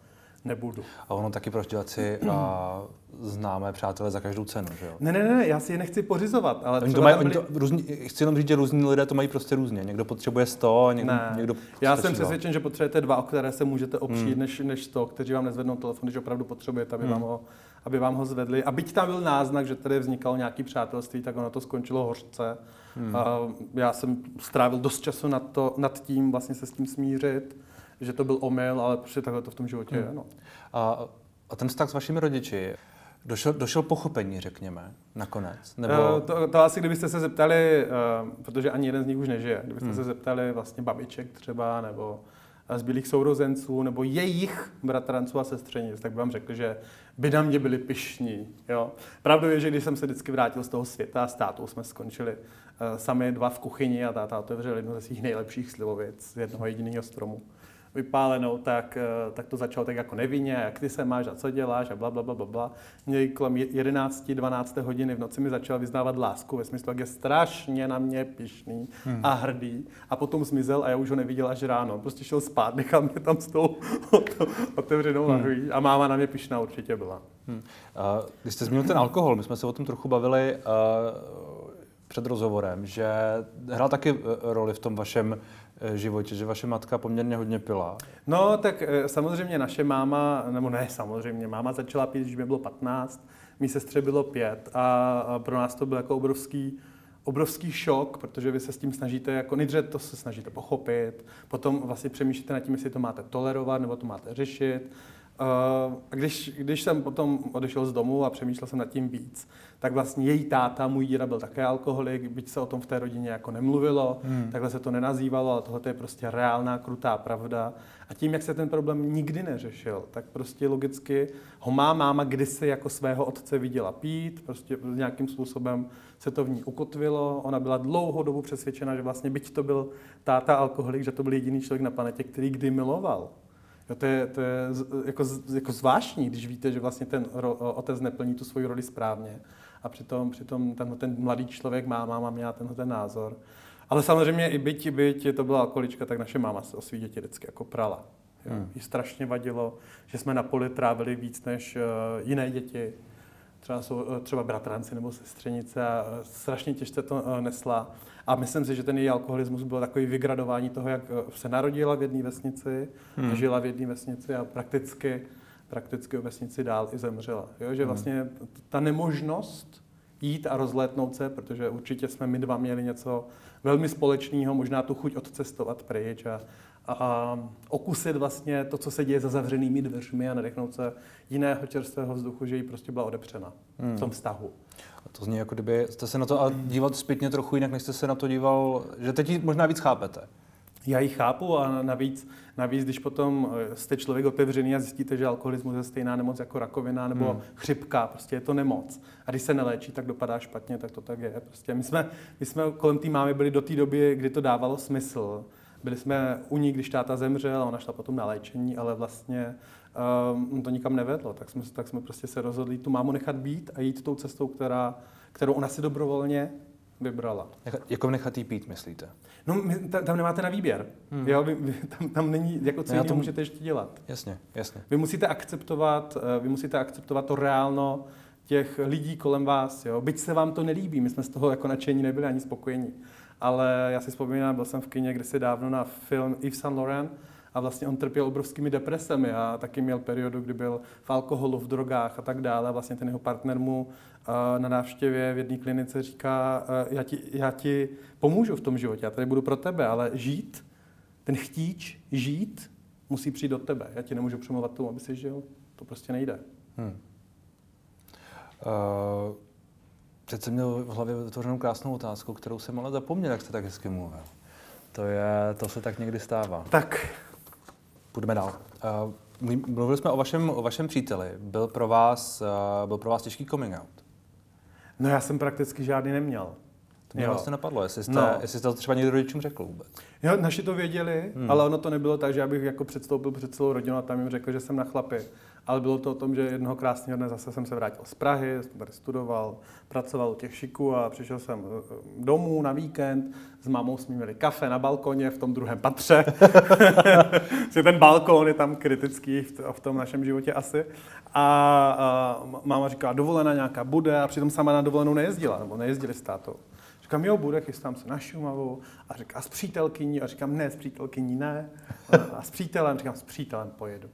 nebudu. A ono taky si a známé přátelé za každou cenu, že jo? Ne, ne, ne, já si je nechci pořizovat, ale oni to mají, byli... oni to různý, chci jenom říct, že různí lidé to mají prostě různě. Někdo potřebuje 100, někdo, ne. někdo Já jsem přesvědčen, že potřebujete dva, o které se můžete opřít, hmm. než, než 100, kteří vám nezvednou telefon, když opravdu potřebujete, aby, hmm. vám ho, aby vám ho zvedli. A byť tam byl náznak, že tady vznikalo nějaké přátelství, tak ono to skončilo hořce. Hmm. A já jsem strávil dost času nad, to, nad tím, vlastně se s tím smířit že to byl omyl, ale prostě takhle to v tom životě hmm. je. No. A, a ten vztah s vašimi rodiči, Došel, došel pochopení, řekněme, nakonec? Nebo... Uh, to, to asi, kdybyste se zeptali, uh, protože ani jeden z nich už nežije, kdybyste hmm. se zeptali vlastně babiček třeba, nebo zbylých sourozenců, nebo jejich bratranců a sestřenic, tak by vám řekli, že by na mě byli pišní. Jo? Pravdou je, že když jsem se vždycky vrátil z toho světa a státu, jsme skončili sami dva v kuchyni a táta otevřel jednu ze svých nejlepších slivovic z jednoho jediného stromu vypálenou, tak, eh, tak to začalo tak jako nevinně, jak ty se máš a co děláš a bla, bla, bla, bla, bla. Mě kolem 11, 12 hodiny v noci mi začal vyznávat lásku ve smyslu, jak je strašně na mě pišný hmm. a hrdý a potom zmizel a já už ho neviděl až ráno. Prostě šel spát, nechal mě tam s tou otevřenou hmm. lahví a máma na mě pišná určitě byla. Hmm. Uh, když jste zmínil ten alkohol, my jsme se o tom trochu bavili uh, před rozhovorem, že hrál taky eh, roli v tom vašem Eh, životě, že vaše matka poměrně hodně pila. No, tak eh, samozřejmě naše máma, nebo ne samozřejmě, máma začala pít, když mi bylo 15, mý sestře bylo 5 a pro nás to byl jako obrovský, obrovský šok, protože vy se s tím snažíte, jako nejdříve to se snažíte pochopit, potom vlastně přemýšlíte nad tím, jestli to máte tolerovat nebo to máte řešit. Uh, a když, když jsem potom odešel z domu a přemýšlel jsem nad tím víc, tak vlastně její táta, můj děda byl také alkoholik, byť se o tom v té rodině jako nemluvilo, hmm. takhle se to nenazývalo, ale tohle je prostě reálná, krutá pravda. A tím, jak se ten problém nikdy neřešil, tak prostě logicky ho má máma kdysi jako svého otce viděla pít, prostě nějakým způsobem se to v ní ukotvilo. Ona byla dlouhou dobu přesvědčena, že vlastně byť to byl táta alkoholik, že to byl jediný člověk na planetě, který kdy miloval. Jo, to je, to je jako, jako zvláštní, když víte, že vlastně ten ro, otec neplní tu svoji roli správně a přitom, přitom ten, ten mladý člověk má, máma měla tenhle ten názor. Ale samozřejmě i byť, byť to byla alkoholička, tak naše máma se o svý děti vždycky jako prala. Jo. Hmm. Jí strašně vadilo, že jsme na poli trávili víc než uh, jiné děti. Třeba jsou uh, třeba bratranci nebo sestřenice a uh, strašně těžce to uh, nesla. A myslím si, že ten její alkoholismus byl takový vygradování toho, jak se narodila v jedné vesnici, hmm. žila v jedné vesnici a prakticky prakticky v vesnici dál i zemřela. Jo? Že hmm. vlastně ta nemožnost jít a rozlétnout se, protože určitě jsme my dva měli něco velmi společného, možná tu chuť odcestovat pryč a, a okusit vlastně to, co se děje za zavřenými dveřmi a nadechnout se jiného čerstvého vzduchu, že jí prostě byla odepřena hmm. v tom vztahu. A to zní, jako kdyby jste se na to a díval zpětně trochu jinak, než jste se na to díval, že teď ji možná víc chápete. Já ji chápu a navíc, navíc, když potom eh, jste člověk otevřený a zjistíte, že alkoholismus je stejná nemoc jako rakovina nebo hmm. chřipka, prostě je to nemoc. A když se neléčí, tak dopadá špatně, tak to tak je. Prostě my jsme, my jsme kolem té mámy byli do té doby, kdy to dávalo smysl. Byli jsme u ní, když táta zemřel a ona šla potom na léčení, ale vlastně um, to nikam nevedlo. Tak jsme, tak jsme prostě se rozhodli tu mámu nechat být a jít tou cestou, která, kterou ona si dobrovolně vybrala. Jako nechat jí pít, myslíte? No, my, tam, tam nemáte na výběr. Hmm. Jo, vy, vy, tam, tam není, jako co jiného můžete ještě dělat. Jasně, jasně. Vy musíte akceptovat, eh, vy musíte akceptovat to reálno těch lidí kolem vás. Jo? Byť se vám to nelíbí, my jsme z toho jako nadšení nebyli ani spokojení. Ale já si vzpomínám, byl jsem v kině kdysi dávno na film Yves Saint Laurent a vlastně on trpěl obrovskými depresemi a taky měl periodu, kdy byl v alkoholu, v drogách a tak dále. A vlastně ten jeho partner mu eh, na návštěvě v jedné klinice říká, eh, já ti, já ti pomůžu v tom životě, já tady budu pro tebe, ale žít, ten chtíč žít, musí přijít do tebe. Já ti nemůžu přemluvat tomu, aby si žil. To prostě nejde. Hmm. Uh, teď jsem měl v hlavě vytvořenou krásnou otázku, kterou jsem ale zapomněl, jak jste tak hezky mluvil. To, je, to se tak někdy stává. Tak. Půjdeme dál. Uh, mluvili jsme o vašem, o vašem příteli. Byl pro, vás, uh, byl pro vás těžký coming out? No já jsem prakticky žádný neměl. To mě jo. vlastně napadlo, jestli jste, no. jestli jste to třeba někdo rodičům řekl vůbec. Jo, naši to věděli, hmm. ale ono to nebylo tak, že abych jako předstoupil před celou rodinu a tam jim řekl, že jsem na chlapy ale bylo to o tom, že jednoho krásného dne zase jsem se vrátil z Prahy, jsem tady studoval, pracoval u těch šiků a přišel jsem eh, domů na víkend, s mámou jsme měli kafe na balkoně v tom druhém patře. ten balkon je tam kritický v tom našem životě asi. A, a máma říkala, dovolená nějaká bude a přitom sama na dovolenou nejezdila, nebo nejezdili s tátou. Říkám, jo, bude, chystám se na Šumavu. A říká, a s přítelkyní? A říkám, ne, s přítelkyní ne. A s přítelem? Říkám, s přítelem pojedu.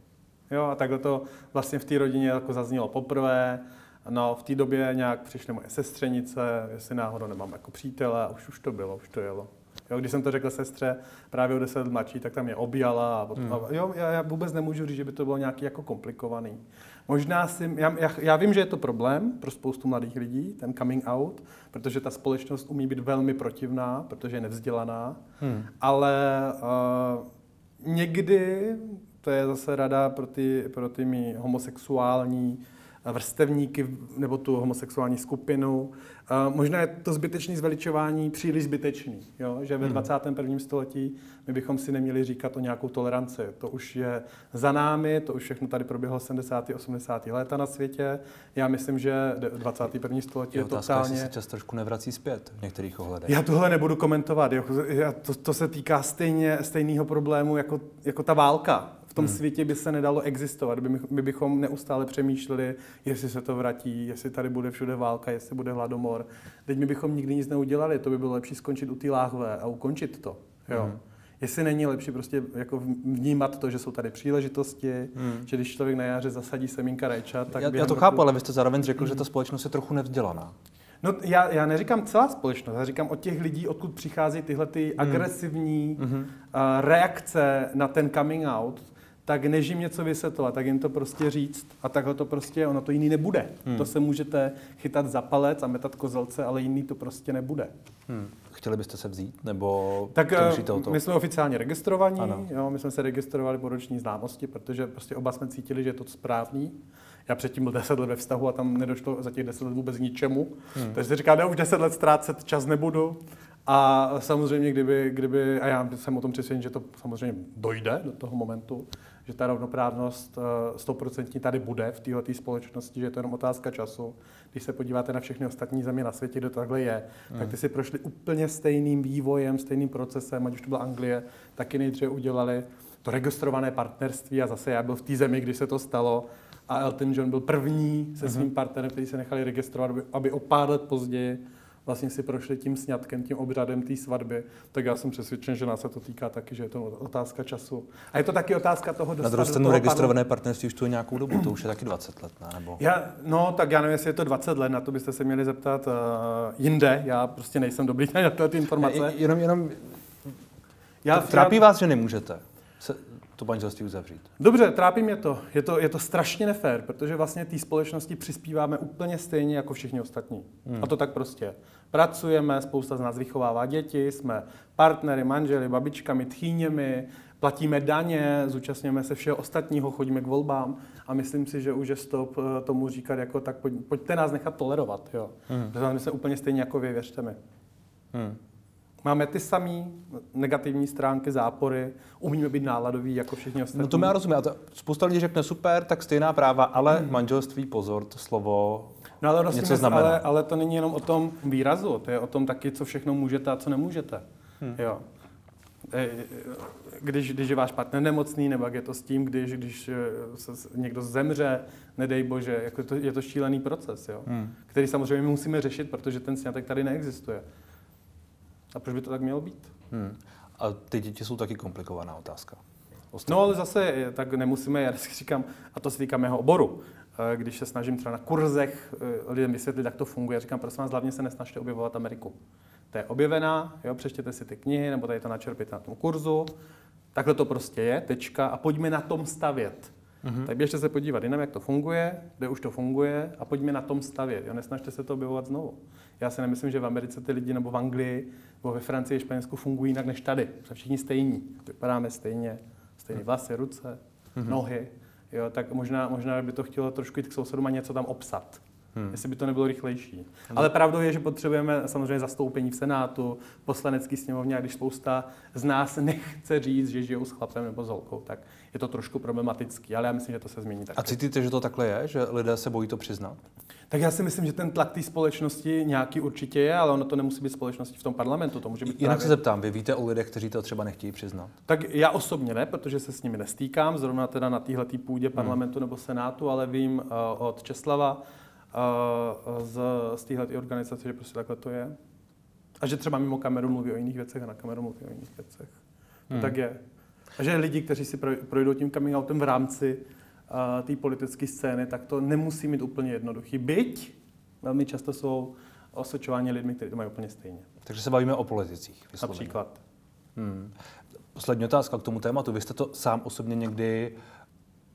Jo, a takhle to vlastně v té rodině jako zaznělo poprvé. No, v té době nějak přišly moje sestřenice, jestli náhodou nemám jako přítele, a už, už to bylo, už to jelo. Jo, když jsem to řekl sestře právě o 10 let mladší, tak tam mě objala. A potom, hmm. jo, já, já, vůbec nemůžu říct, že by to bylo nějaký jako komplikovaný. Možná si, já, já, já, vím, že je to problém pro spoustu mladých lidí, ten coming out, protože ta společnost umí být velmi protivná, protože je nevzdělaná, hmm. ale uh, někdy to je zase rada pro ty, pro ty mý homosexuální vrstevníky nebo tu homosexuální skupinu. Možná je to zbytečné zveličování příliš zbytečný, jo? že ve 21. Hmm. století my bychom si neměli říkat o nějakou toleranci. To už je za námi, to už všechno tady proběhlo 70. 80. léta na světě. Já myslím, že 21. století je, je totálně... se čas trošku nevrací zpět v některých ohledech. Já tohle nebudu komentovat. To, to se týká stejně, stejného problému jako, jako ta válka v tom hmm. světě by se nedalo existovat, by, my bychom neustále přemýšleli, jestli se to vrátí, jestli tady bude všude válka, jestli bude hladomor. Teď my bychom nikdy nic neudělali, to by bylo lepší skončit u té láhve a ukončit to. Jo. Hmm. Jestli není lepší prostě jako vnímat to, že jsou tady příležitosti, hmm. že když člověk na jaře zasadí semínka rajčat, tak Já, já to roku... chápu, ale vy jste zároveň řekl, hmm. že ta společnost je trochu nevzdělaná. No já, já neříkám celá společnost, já říkám od těch lidí, odkud přichází tyhle ty hmm. agresivní hmm. Uh, reakce na ten coming out, tak než jim něco vysvětlovat, tak jim to prostě říct a takhle to prostě, ono to jiný nebude. Hmm. To se můžete chytat za palec a metat kozelce, ale jiný to prostě nebude. Hmm. Chtěli byste se vzít, nebo tak eh, to? my jsme oficiálně registrovaní, jo, my jsme se registrovali po roční známosti, protože prostě oba jsme cítili, že je to správný. Já předtím byl 10 let ve vztahu a tam nedošlo za těch 10 let vůbec ničemu. Hmm. Takže říkal, ne, už 10 let ztrácet čas nebudu. A samozřejmě, kdyby, kdyby, a já jsem o tom přesvědčen, že to samozřejmě dojde do toho momentu, že ta rovnoprávnost eh, stoprocentní tady bude v této společnosti, že je to jenom otázka času. Když se podíváte na všechny ostatní země na světě, kde to takhle je, mm. tak ty si prošli úplně stejným vývojem, stejným procesem, ať už to byla Anglie, taky nejdříve udělali to registrované partnerství a zase já byl v té zemi, když se to stalo a Elton John byl první se mhm. svým partnerem, který se nechali registrovat, aby, aby o pár let později vlastně si prošli tím sňatkem, tím obřadem té svatby, tak já jsem přesvědčen, že nás se to týká taky, že je to otázka času. A je to taky otázka toho Na druhou stranu registrované partnerství už tu je nějakou dobu, to už je taky 20 let, ne? Nebo... Já, no, tak já nevím, jestli je to 20 let, na to byste se měli zeptat uh, jinde, já prostě nejsem dobrý na tyhle informace. Jenom, jenom já, trápí já... vás, že nemůžete se to manželství uzavřít? Dobře, trápí mě to. Je to, je to strašně nefér, protože vlastně té společnosti přispíváme úplně stejně jako všichni ostatní. Hmm. A to tak prostě. Pracujeme, spousta z nás vychovává děti, jsme partnery, manželi, babičkami, tchýněmi, platíme daně, zúčastňujeme se všeho ostatního, chodíme k volbám a myslím si, že už je stop eh, tomu říkat jako tak pojď, pojďte nás nechat tolerovat, jo. Hmm. Protože my jsme úplně stejně jako vy, věřte mi. Hmm. Máme ty samé negativní stránky, zápory, umíme být náladoví jako všichni ostatní. No to já rozumím. A to spousta lidí řekne super, tak stejná práva, ale hmm. manželství, pozor, to slovo no, ale něco znamená. Ale, ale to není jenom o tom výrazu, to je o tom taky, co všechno můžete a co nemůžete. Hmm. Jo. E, když, když je váš partner nemocný, nebo jak je to s tím, když, když e, se někdo zemře, nedej bože, jako to, je to šílený proces, jo? Hmm. který samozřejmě musíme řešit, protože ten snětek tady neexistuje. A proč by to tak mělo být? Hmm. A ty děti jsou taky komplikovaná otázka. Ostatně. No ale zase tak nemusíme, já říkám, a to se týká mého oboru, eh, když se snažím třeba na kurzech eh, lidem vysvětlit, jak to funguje, já říkám, prosím vás, hlavně se nesnažte objevovat Ameriku. To je objevená, jo, přečtěte si ty knihy, nebo tady to načerpěte na tom kurzu. Takhle to prostě je, tečka, a pojďme na tom stavět. Mm-hmm. Tak běžte se podívat jinam, jak to funguje, kde už to funguje a pojďme na tom stavět. Jo? Nesnažte se to objevovat znovu. Já si nemyslím, že v Americe ty lidi nebo v Anglii nebo ve Francii, Španělsku fungují jinak než tady. Jsme všichni stejní. Vypadáme stejně. Stejné vlasy, ruce, mm-hmm. nohy. Jo, tak možná, možná by to chtělo trošku jít k sousedům a něco tam obsat. Hmm. Jestli by to nebylo rychlejší. Hmm. Ale pravdou je, že potřebujeme samozřejmě zastoupení v Senátu, poslanecký sněmovně, a když spousta z nás nechce říct, že žijou s chlapem nebo s holkou, tak je to trošku problematický, ale já myslím, že to se změní taky. A cítíte, že to takhle je, že lidé se bojí to přiznat? Tak já si myslím, že ten tlak té společnosti nějaký určitě je, ale ono to nemusí být společnosti v tom parlamentu. To může být Jinak právě... se zeptám, vy víte o lidech, kteří to třeba nechtějí přiznat? Tak já osobně ne, protože se s nimi nestýkám, zrovna teda na téhle půdě hmm. parlamentu hmm. nebo senátu, ale vím uh, od Česlava uh, z, z téhle organizace, že prostě takhle to je. A že třeba mimo kameru mluví o jiných věcech a na kameru mluví o jiných věcech. To hmm. tak je. A že lidi, kteří si projdou tím coming outem v rámci uh, té politické scény, tak to nemusí mít úplně jednoduchý. Byť velmi často jsou osočováni lidmi, kteří to mají úplně stejně. Takže se bavíme o politicích. Vysloveně. Například. Hmm. Poslední otázka k tomu tématu. Vy jste to sám osobně někdy...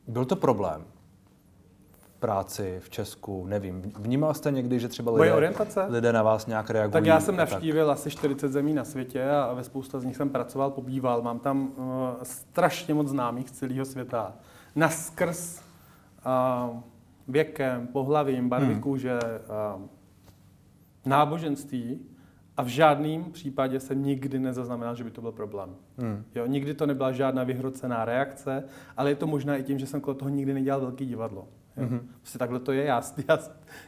Byl to problém? Práci v Česku, nevím. Vnímal jste někdy, že třeba lidé, orientace? lidé na vás nějak reagují? Tak já jsem navštívil tak... asi 40 zemí na světě a ve spousta z nich jsem pracoval, pobýval. Mám tam uh, strašně moc známých z celého světa. Naskrz uh, věkem, pohlavím, barvy hmm. kůže, uh, náboženství a v žádném případě jsem nikdy nezaznamenal, že by to byl problém. Hmm. Jo, nikdy to nebyla žádná vyhrocená reakce, ale je to možná i tím, že jsem kolem toho nikdy nedělal velký divadlo. Mm-hmm. Prostě takhle to je, já, já,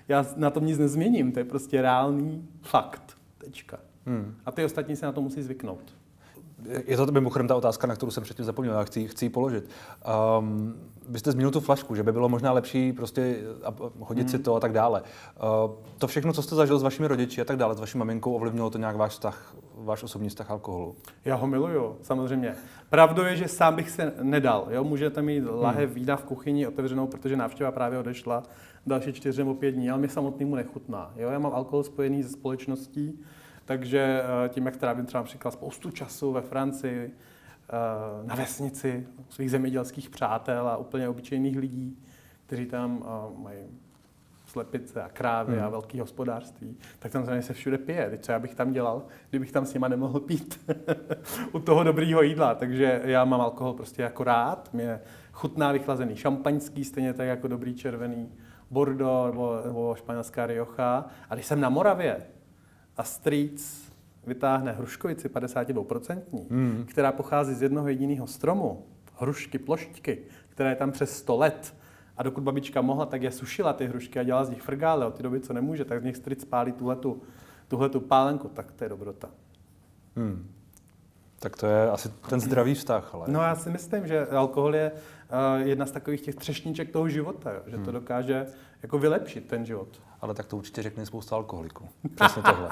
já na tom nic nezměním, to je prostě reálný fakt. Tečka. Mm. A ty ostatní se na to musí zvyknout. Je to mimochodem ta otázka, na kterou jsem předtím zapomněl, a chci, chci ji položit. Um, vy jste zmínil tu flašku, že by bylo možná lepší prostě hodit hmm. si to a tak dále. Uh, to všechno, co jste zažil s vašimi rodiči a tak dále, s vaší maminkou, ovlivnilo to nějak váš vztah, váš osobní vztah alkoholu? Já ho miluju, samozřejmě. Pravdou je, že sám bych se nedal. Jo? Můžete mít lahev hmm. vína v kuchyni otevřenou, protože návštěva právě odešla další čtyři nebo pět dní, ale mi samotnému nechutná. Jo? Já mám alkohol spojený se společností, takže eh, tím, jak trávím třeba například spoustu času ve Francii, eh, na vesnici, svých zemědělských přátel a úplně obyčejných lidí, kteří tam eh, mají slepice a krávy hmm. a velké hospodářství, tak tam se všude pije. Teď co já bych tam dělal, kdybych tam s nima nemohl pít u toho dobrýho jídla. Takže já mám alkohol prostě jako rád. Mě chutná vychlazený šampaňský, stejně tak jako dobrý červený Bordeaux nebo, nebo španělská Rioja. A když jsem na Moravě, a strýc vytáhne hruškovici 52%, hmm. která pochází z jednoho jediného stromu, hrušky, ploštky, která je tam přes 100 let, a dokud babička mohla, tak je sušila ty hrušky a dělala z nich frgále. Od té doby, co nemůže, tak z nich stric pálí tuhletu, tuhletu pálenku. Tak to je dobrota. Hmm. Tak to je asi ten zdravý vztah, ale... No já si myslím, že alkohol je uh, jedna z takových těch třešniček toho života, jo? že to hmm. dokáže jako vylepšit ten život. Ale tak to určitě řekne spousta alkoholiků. Přesně tohle.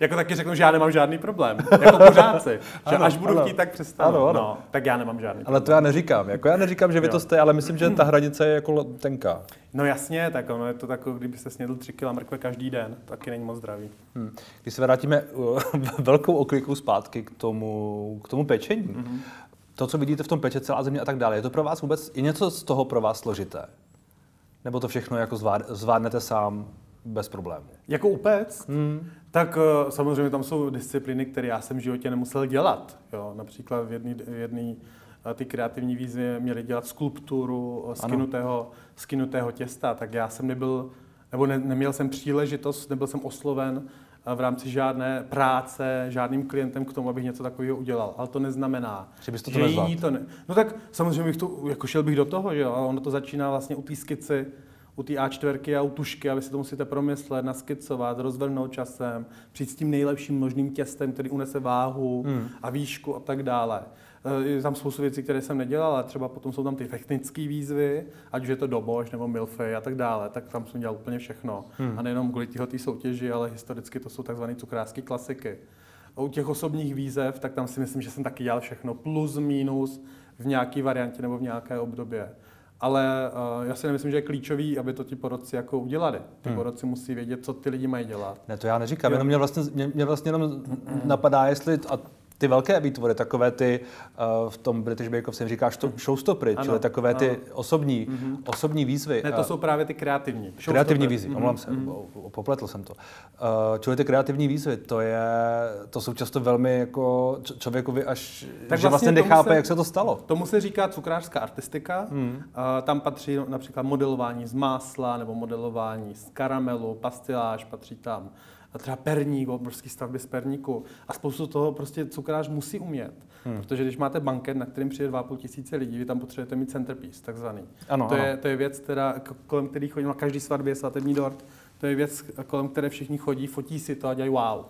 jako taky řeknu, že já nemám žádný problém. Jako pořádci. že Ano, až budu ano. chtít, tak přestanu. Ano, ano. No, tak já nemám žádný Ale to já neříkám. Jako já neříkám, že vy to jste, ale myslím, že ta hranice je jako tenká. No jasně, tak ono je to takové, kdybyste snědl 3 kg mrkve každý den, taky není moc zdravý. Hm. Když se vrátíme uh, velkou oklikou zpátky k tomu, k tomu pečení, mm-hmm. to, co vidíte v tom peče, celá země a tak dále, je to pro vás vůbec, je něco z toho pro vás složité? Nebo to všechno jako zvlád, zvládnete sám bez problémů? Jako upec, Hmm. tak eh, samozřejmě tam jsou disciplíny, které já jsem v životě nemusel dělat. Jo, například v jedné v jedný, eh, ty kreativní výzvy měly dělat skulpturu eh, skinutého, skinutého těsta, tak já jsem nebyl, nebo ne, neměl jsem příležitost, nebyl jsem osloven v rámci žádné práce, žádným klientem k tomu, abych něco takového udělal. Ale to neznamená, Že byste to že jiní to ne... No tak samozřejmě bych to, jako šel bych do toho, že jo, ale ono to začíná vlastně u té skici, u té A4 a u tušky a vy si to musíte promyslet, naskicovat, rozvrhnout časem, přijít s tím nejlepším možným těstem, který unese váhu Hmm. a výšku a tak dále. Eh, Je tam spoustu věcí, které jsem nedělal, ale třeba potom jsou tam ty technické výzvy, ať už je to dobož nebo milfy a tak dále, tak tam jsem dělal úplně všechno. Hmm. A nejenom kvůli této soutěži, ale historicky to jsou takzvané cukrářské klasiky. A u těch osobních výzev, tak tam si myslím, že jsem taky dělal všechno plus, minus v nějaké variantě nebo v nějaké obdobě. Ale uh, já si nemyslím, že je klíčový, aby to ti porodci jako udělali. Ty Hmm. porodci musí vědět, co ty lidi mají dělat. Ne, to já neříkám, Jo. jenom mě vlastně, mě, mě vlastně jenom napadá, jestli, a ty velké výtvory, takové ty, uh, v tom British Bake Off se jim říká što- showstoppery, Ano, čili takové ty ano. osobní, osobní výzvy. Ne, to jsou právě ty kreativní. Kreativní výzvy, Mhm, omlouvám se, mhm. o- popletl jsem to. Uh, čili ty kreativní výzvy, to, je, to jsou často velmi jako č- člověkovi až, Tak že vlastně vlastně nechápe, se- jak se to stalo. Tomu se říká cukrářská artistika. Hmm. A Tam patří například modelování z másla nebo modelování z karamelu, pastiláž, patří tam třeba perník, obrovský stavby z perníku. A spoustu toho prostě cukrář musí umět. Hmm. Protože když máte banket, na kterým přijde 2,5 tisíce lidí, vy tam potřebujete mít centerpiece, takzvaný. Ano, to, ano. je, to je věc, která, kolem který chodí na každý svatbě svatební dort. To je věc, kolem které všichni chodí, fotí si to a dělají wow.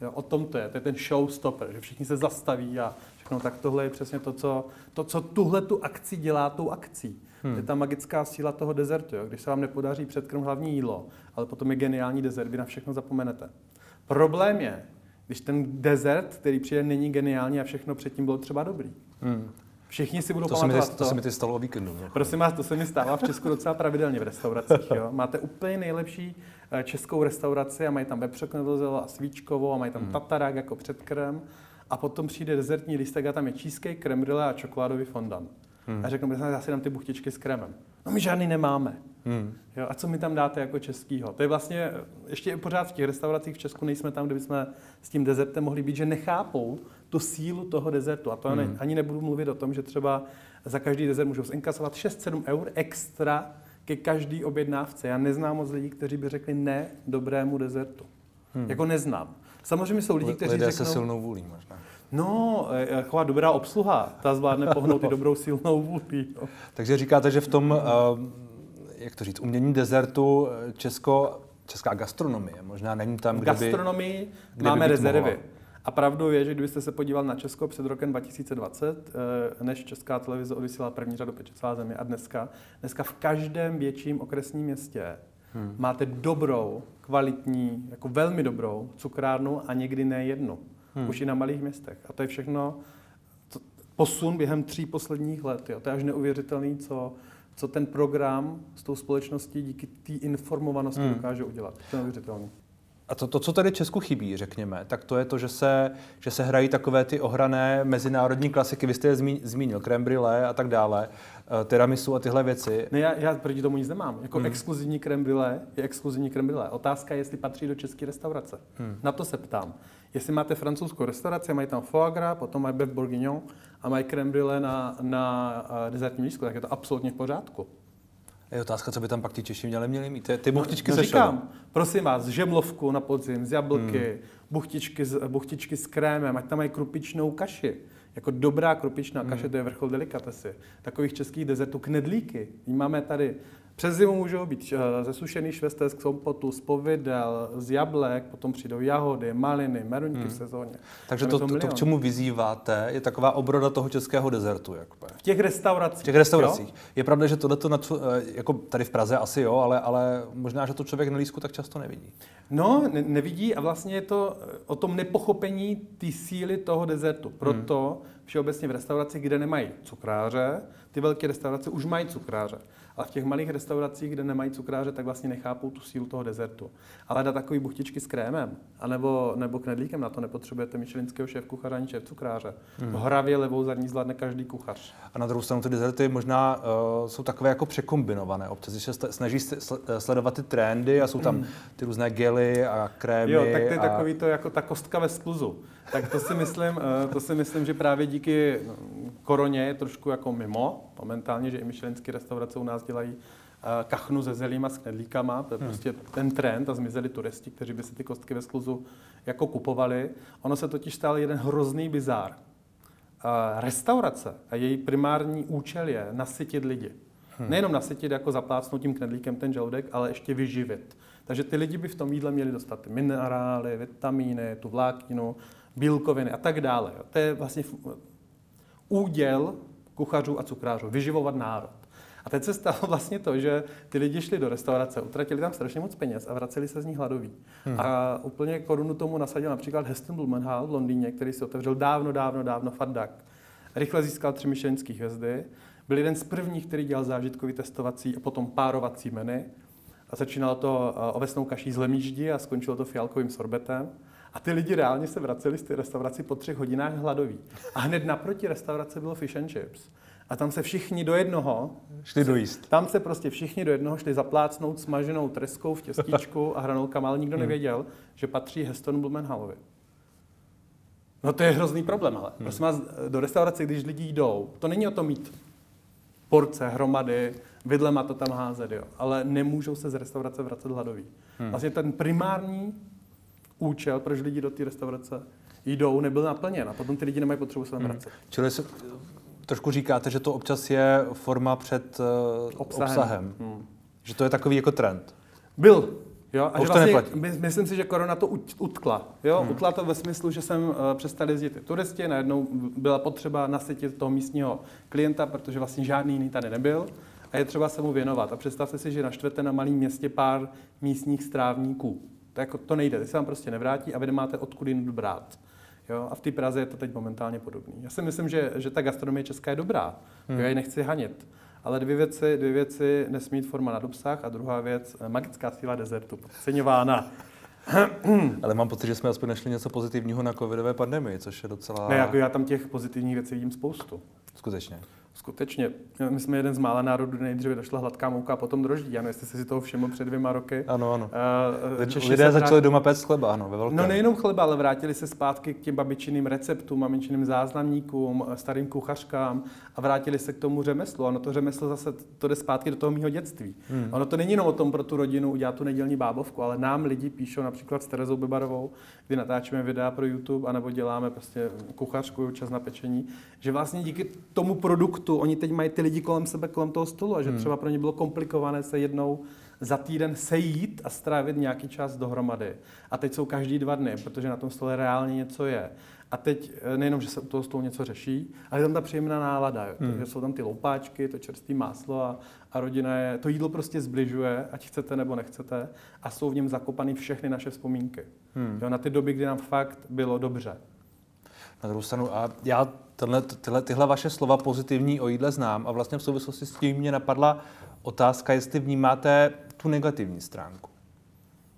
Jo, o tom to je, to je ten showstopper, že všichni se zastaví a všechno, tak tohle je přesně to, co, to, co tuhle tu akci dělá tou akcí. Hmm. To je ta magická síla toho dezertu. Jo. Když se vám nepodaří předkrm hlavní jídlo, ale potom je geniální dezert, vy na všechno zapomenete. Problém je, když ten dezert, který přijde, není geniální a všechno předtím bylo třeba dobrý. Hmm. Všichni si budou To, se mi, pamatovat ty- to se mi ty stalo o víkendu. no. Prosím vás, to se mi stává v Česku docela pravidelně v restauracích. Jo? Máte úplně nejlepší eh, českou restauraci a mají tam vepřoknedlozelo a svíčkovou a mají tam tatarák jako předkrem. A potom přijde dezertní lístek a tam je cheesecake, creme brûlée a čokoládový fondant. Hmm. A řeknu, "Prosím já si dám ty buchtičky s kremem. No my žádný nemáme. Hmm. Jo, a co mi tam dáte jako českýho? To je vlastně, ještě pořád v těch restauracích v Česku nejsme tam, kde bychom s tím dezertem mohli být, že nechápou tu sílu toho dezertu. A to Hmm. ne, ani nebudu mluvit o tom, že třeba za každý dezert můžou zinkasovat 6-7 eur extra ke každý objednávce. Já neznám moc lidí, kteří by řekli ne dobrému dezertu. Hmm. Jako neznám. Samozřejmě jsou lidi, kteří Lidé řeknou, se silnou vůlí možná. no, eh, taková dobrá obsluha, ta zvládne pohnout i dobrou silnou vůli. Jo. Takže říkáte, že v tom, uh, jak to říct, umění dezertu eh, Česko, česká gastronomie možná není tam, kde by... gastronomii by máme rezervy. mohla. A pravdou je, že kdybyste se podíval na Česko před rokem 2020, eh, než Česká televize odvysílala první řadu Peče celá země a dneska, dneska v každém větším okresním městě hmm. máte dobrou, kvalitní, jako velmi dobrou cukrárnu a někdy ne jednu. Hmm. Už i na malých městech. A to je všechno co- posun během tří posledních let. Jo. To je až neuvěřitelný, co, co ten program s tou společností díky té informovanosti Hmm. dokáže udělat. To je neuvěřitelný. A to, to, co tady Česku chybí, řekněme, tak to je to, že se, že se hrají takové ty ohrané mezinárodní klasiky. Vy jste je zmí- zmínil, creme brûlée a tak dále, tiramisu a tyhle věci. Ne, já, já proti tomu nic nemám. Jako hmm. exkluzivní creme brûlée je exkluzivní creme brûlée. Otázka je, jestli patří do české restaurace. Hmm. Na to se ptám. Jestli máte francouzskou restauraci, mají tam foie gras, potom mají beef bourguignon a mají creme brûlée na, na uh, dezertním lístku, tak je to absolutně v pořádku. Je otázka, co by tam pak ti Češi měli, měli mít. Ty, ty buchtičky no, se říkám, prosím vás, žemlovku na podzim, z jablky, hmm. buchtičky, s, buchtičky s krémem, ať tam mají krupičnou kaši. Jako dobrá krupičná kaše, to je vrchol delikatesy. Takových českých dezertů, knedlíky. Máme tady Přes zimu můžou být uh, zesušený švestek z kompotu, z povidel, z jablek, potom přijdou jahody, maliny, meruňky hmm. v sezóně. Takže to, to, to, k čemu vyzýváte, je taková obroda toho českého dezertu. V těch restauracích. V těch restauracích. Jo? Je pravda, že tohle, jako tady v Praze asi jo, ale, ale možná, že to člověk na lísku tak často nevidí. No, ne, nevidí a vlastně je to o tom nepochopení té síly toho dezertu. Proto hmm. všeobecně v restauracích, kde nemají cukráře, ty velké restaurace už mají cukráře. A v těch malých restauracích, kde nemají cukráře, tak vlastně nechápou tu sílu toho dezertu. Ale dát takový buchtičky s krémem, anebo, nebo knedlíkem, na to nepotřebujete myšelinského šéf kuchaře ani šéf cukráře. Hmm. Hravě levou zadní zvládne každý kuchař. A na druhou stranu ty dezerty možná uh, jsou takové jako překombinované. Občas se snaží sledovat ty trendy a jsou tam ty různé gely a krémy. Jo, tak to je a... takový to jako ta kostka ve skluzu. Tak to si myslím, uh, to si myslím, že právě díky no, koroně je trošku jako mimo momentálně, že i myšlenské restaurace u nás dělají eh, kachnu se zelíma, s knedlíkama, to je hmm. prostě ten trend a zmizeli turisti, kteří by si ty kostky ve skluzu jako kupovali. Ono se totiž stál jeden hrozný bizár. Eh, restaurace a její primární účel je nasytit lidi. Hmm. Nejenom nasytit jako zaplácnout tím knedlíkem ten žaludek, ale ještě vyživit. Takže ty lidi by v tom jídle měli dostat ty minerály, vitamíny, tu vlákninu, bílkoviny a tak dále. To je vlastně úděl kuchařů a cukrářů, vyživovat národ. A teď se stalo vlastně to, že ty lidi šli do restaurace, utratili tam strašně moc peněz a vraceli se z ní hladoví. Hmm. A úplně korunu tomu nasadil například Heston Blumenthal v Londýně, který si otevřel dávno, dávno, dávno Fardak. Rychle získal tři myšlenské hvězdy. Byl jeden z prvních, který dělal zážitkový testovací a potom párovací menu. A začínalo to eh, ovesnou kaší z lemíždi a skončilo to fialkovým sorbetem. A ty lidi reálně se vraceli z té restauraci po třech hodinách hladoví. A hned naproti restaurace bylo fish and chips. A tam se všichni do jednoho... Šli dojíst. Tam se prostě všichni do jednoho šli zaplácnout smaženou treskou v těstíčku a hranolkama, ale nikdo hmm. nevěděl, že patří Heston Blumenhallovi. No to je hrozný problém, ale hmm. prosím vás, do restaurace, když lidi jdou, to není o tom mít porce, hromady, vidlema to tam házet, jo. Ale nemůžou se z restaurace vracet hladoví. Hmm. Vlastně ten primární účel, proč lidi do té restaurace jdou, nebyl naplněn a potom ty lidi nemají potřebu se tam hmm. vracet. Hmm. Čili se, trošku říkáte, že to občas je forma před uh, obsahem. obsahem. Hmm. Že to je takový jako trend. Byl. Jo, a, a že vlastně, my, myslím si, že korona to utkla. Jo? Hmm. Utkla to ve smyslu, že jsem uh, přestali jezdit turisti, najednou byla potřeba nasytit toho místního klienta, protože vlastně žádný jiný tady nebyl a je třeba se mu věnovat. A představte si, že naštvete na malém městě pár místních strávníků. To, jako, to nejde, ty se vám prostě nevrátí a vy nemáte odkud jim brát. Jo? A v té Praze je to teď momentálně podobný. Já si myslím, že, že ta gastronomie česká je dobrá. Hmm. Já ji nechci hanit. Ale dvě věci, dvě věci nesmí jít forma nad obsah a druhá věc, eh, magická síla dezertu, podceňována. Ale mám pocit, že jsme aspoň našli něco pozitivního na covidové pandemii, což je docela... Ne, jako já tam těch pozitivních věcí vidím spoustu. Skutečně. Skutečně. My jsme jeden z mála národů, kde nejdříve došla hladká mouka a potom droždí. Ano, jestli jste si toho všiml před dvěma roky. Ano, ano. Uh, Češi Lidé začali vrát... doma péct chleba, ano, ve velkém. No nejenom chleba, ale vrátili se zpátky k těm babičiným receptům, maminčiným záznamníkům, starým kuchařkám a vrátili se k tomu řemeslu. Ono to řemeslo zase to jde zpátky do toho mého dětství. Hmm. Ono to není jenom o tom pro tu rodinu udělat tu nedělní bábovku, ale nám lidi píšou například s Terezou Bebarovou, kdy natáčíme videa pro YouTube, anebo děláme prostě kuchařku, čas na pečení, že vlastně díky tomu produktu oni teď mají ty lidi kolem sebe, kolem toho stolu a že hmm. třeba pro ně bylo komplikované se jednou za týden sejít a strávit nějaký čas dohromady. A teď jsou každý dva dny, protože na tom stole reálně něco je. A teď eh, nejenom, že se u toho stolu něco řeší, ale je tam ta příjemná nálada. Jo. Hmm. Takže jsou tam ty loupáčky, to čerstvé máslo a, a rodina je, to jídlo prostě zbližuje, ať chcete nebo nechcete, a jsou v něm zakopané všechny naše vzpomínky. Hmm. Jo, na ty doby, kdy nám fakt bylo dobře. Na druhou stranu, a já tenhle, tyhle, tyhle vaše slova pozitivní o jídle znám a vlastně v souvislosti s tím mě napadla otázka, jestli vnímáte tu negativní stránku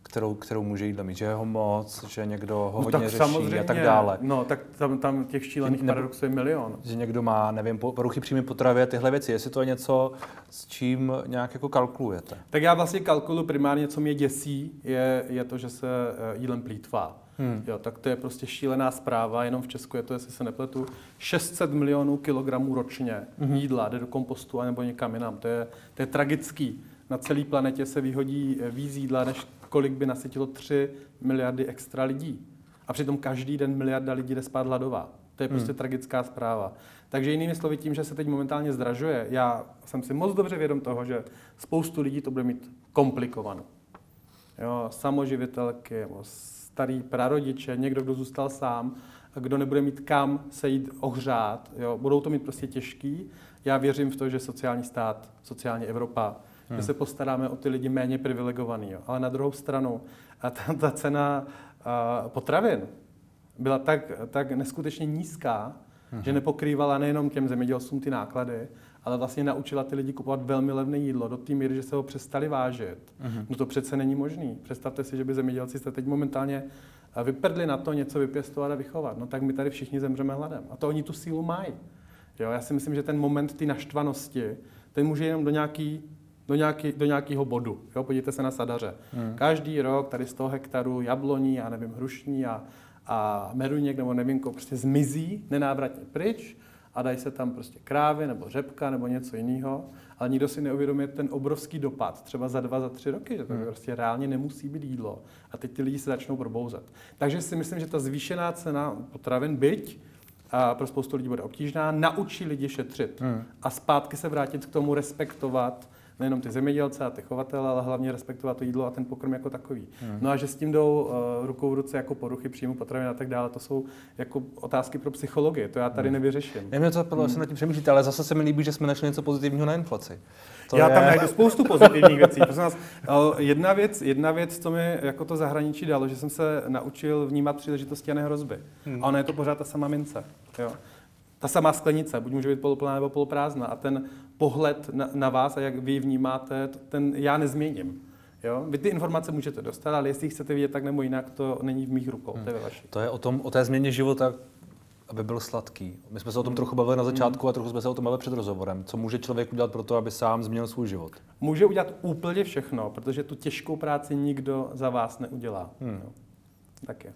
kterou, kterou může jídlo mít, že je ho moc, že někdo ho no, hodně řeší a tak dále. No, tak tam, tam těch šílených ne, paradoxů je milion. Že někdo má, nevím, poruchy příjmy potravy a tyhle věci. Jestli to je něco, s čím nějak jako kalkulujete? Tak já vlastně kalkuluji primárně, co mě děsí, je, je to, že se eh, jídlem plítvá. Hmm. Jo, tak to je prostě šílená zpráva, jenom v Česku je to, jestli se nepletu, 600 milionů kilogramů ročně hmm. jídla jde do kompostu anebo někam jinam. To je, to je tragický. Na celé planetě se vyhodí eh, víc jídla, než kolik by nasytilo 3 miliardy extra lidí. A přitom každý den miliarda lidí jde spát hladová. To je prostě hmm. tragická zpráva. Takže jinými slovy, tím, že se teď momentálně zdražuje, já jsem si moc dobře vědom toho, že spoustu lidí to bude mít komplikované. Jo, samoživitelky, starý prarodiče, někdo, kdo zůstal sám, kdo nebude mít kam se jít ohřát. Jo, budou to mít prostě těžký. Já věřím v to, že sociální stát, sociální Evropa, hmm. že se postaráme o ty lidi méně privilegovaný. Jo. Ale na druhou stranu, a ta, ta cena a, potravin byla tak, tak neskutečně nízká, hmm. že nepokrývala nejenom těm zemědělcům ty náklady, ale vlastně naučila ty lidi kupovat velmi levné jídlo do té míry, že se ho přestali vážit. Mm-hmm. No to přece není možný. Představte si, že by zemědělci se teď momentálně vyprdli na to něco vypěstovat a vychovat. No tak my tady všichni zemřeme hladem. A to oni tu sílu mají. Jo, já si myslím, že ten moment ty naštvanosti, ten může jenom do nějaký do, nějaký, do nějakého bodu. Jo, podívejte se na sadaře. Hmm. Každý rok tady z toho hektaru jabloní, a nevím, hrušní a, a meruněk nebo nevím, prostě zmizí nenávratně pryč a dají se tam prostě krávy nebo řepka nebo něco jiného, ale nikdo si neuvědomuje ten obrovský dopad, třeba za dva, za tři roky, že to hmm. prostě reálně nemusí být jídlo. A teď ty lidi se začnou probouzet. Takže si myslím, že ta zvýšená cena potravin, byť a pro spoustu lidí bude obtížná, naučí lidi šetřit hmm. a zpátky se vrátit k tomu respektovat nejenom ty zemědělce a ty chovatele, ale hlavně respektovat to jídlo a ten pokrm jako takový. Hmm. No a že s tím jdou uh, rukou v ruce jako poruchy příjmu potravin a tak dále, to jsou jako otázky pro psychologii, to já tady hmm. nevyřeším. Nevím, co hmm. se nad tím přemýšlíte, ale zase se mi líbí, že jsme našli něco pozitivního na inflaci. To já je... tam najdu spoustu pozitivních věcí. Prosím vás, jedna věc, jedna věc, co mi jako to zahraničí dalo, že jsem se naučil vnímat příležitosti a ne hrozby. Hmm. A ona je to pořád ta sama mince. Jo ta samá sklenice, buď může být poloplná nebo poloprázdná. A ten pohled na, na vás a jak vy vnímáte, ten já nezměním. Jo? Vy ty informace můžete dostat, ale jestli chcete vidět tak nebo jinak, to není v mých rukou, hmm. to je vaši. To je o, tom, o té změně života, aby byl sladký. My jsme se o tom hmm. trochu bavili na hmm. začátku a trochu jsme se o tom bavili před rozhovorem. Co může člověk udělat pro to, aby sám změnil svůj život? Může udělat úplně všechno, protože tu těžkou práci nikdo za vás neudělá. Hmm. Tak je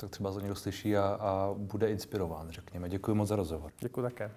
tak třeba to někdo slyší a, a bude inspirován, řekněme. Děkuji moc za rozhovor. Děkuji také.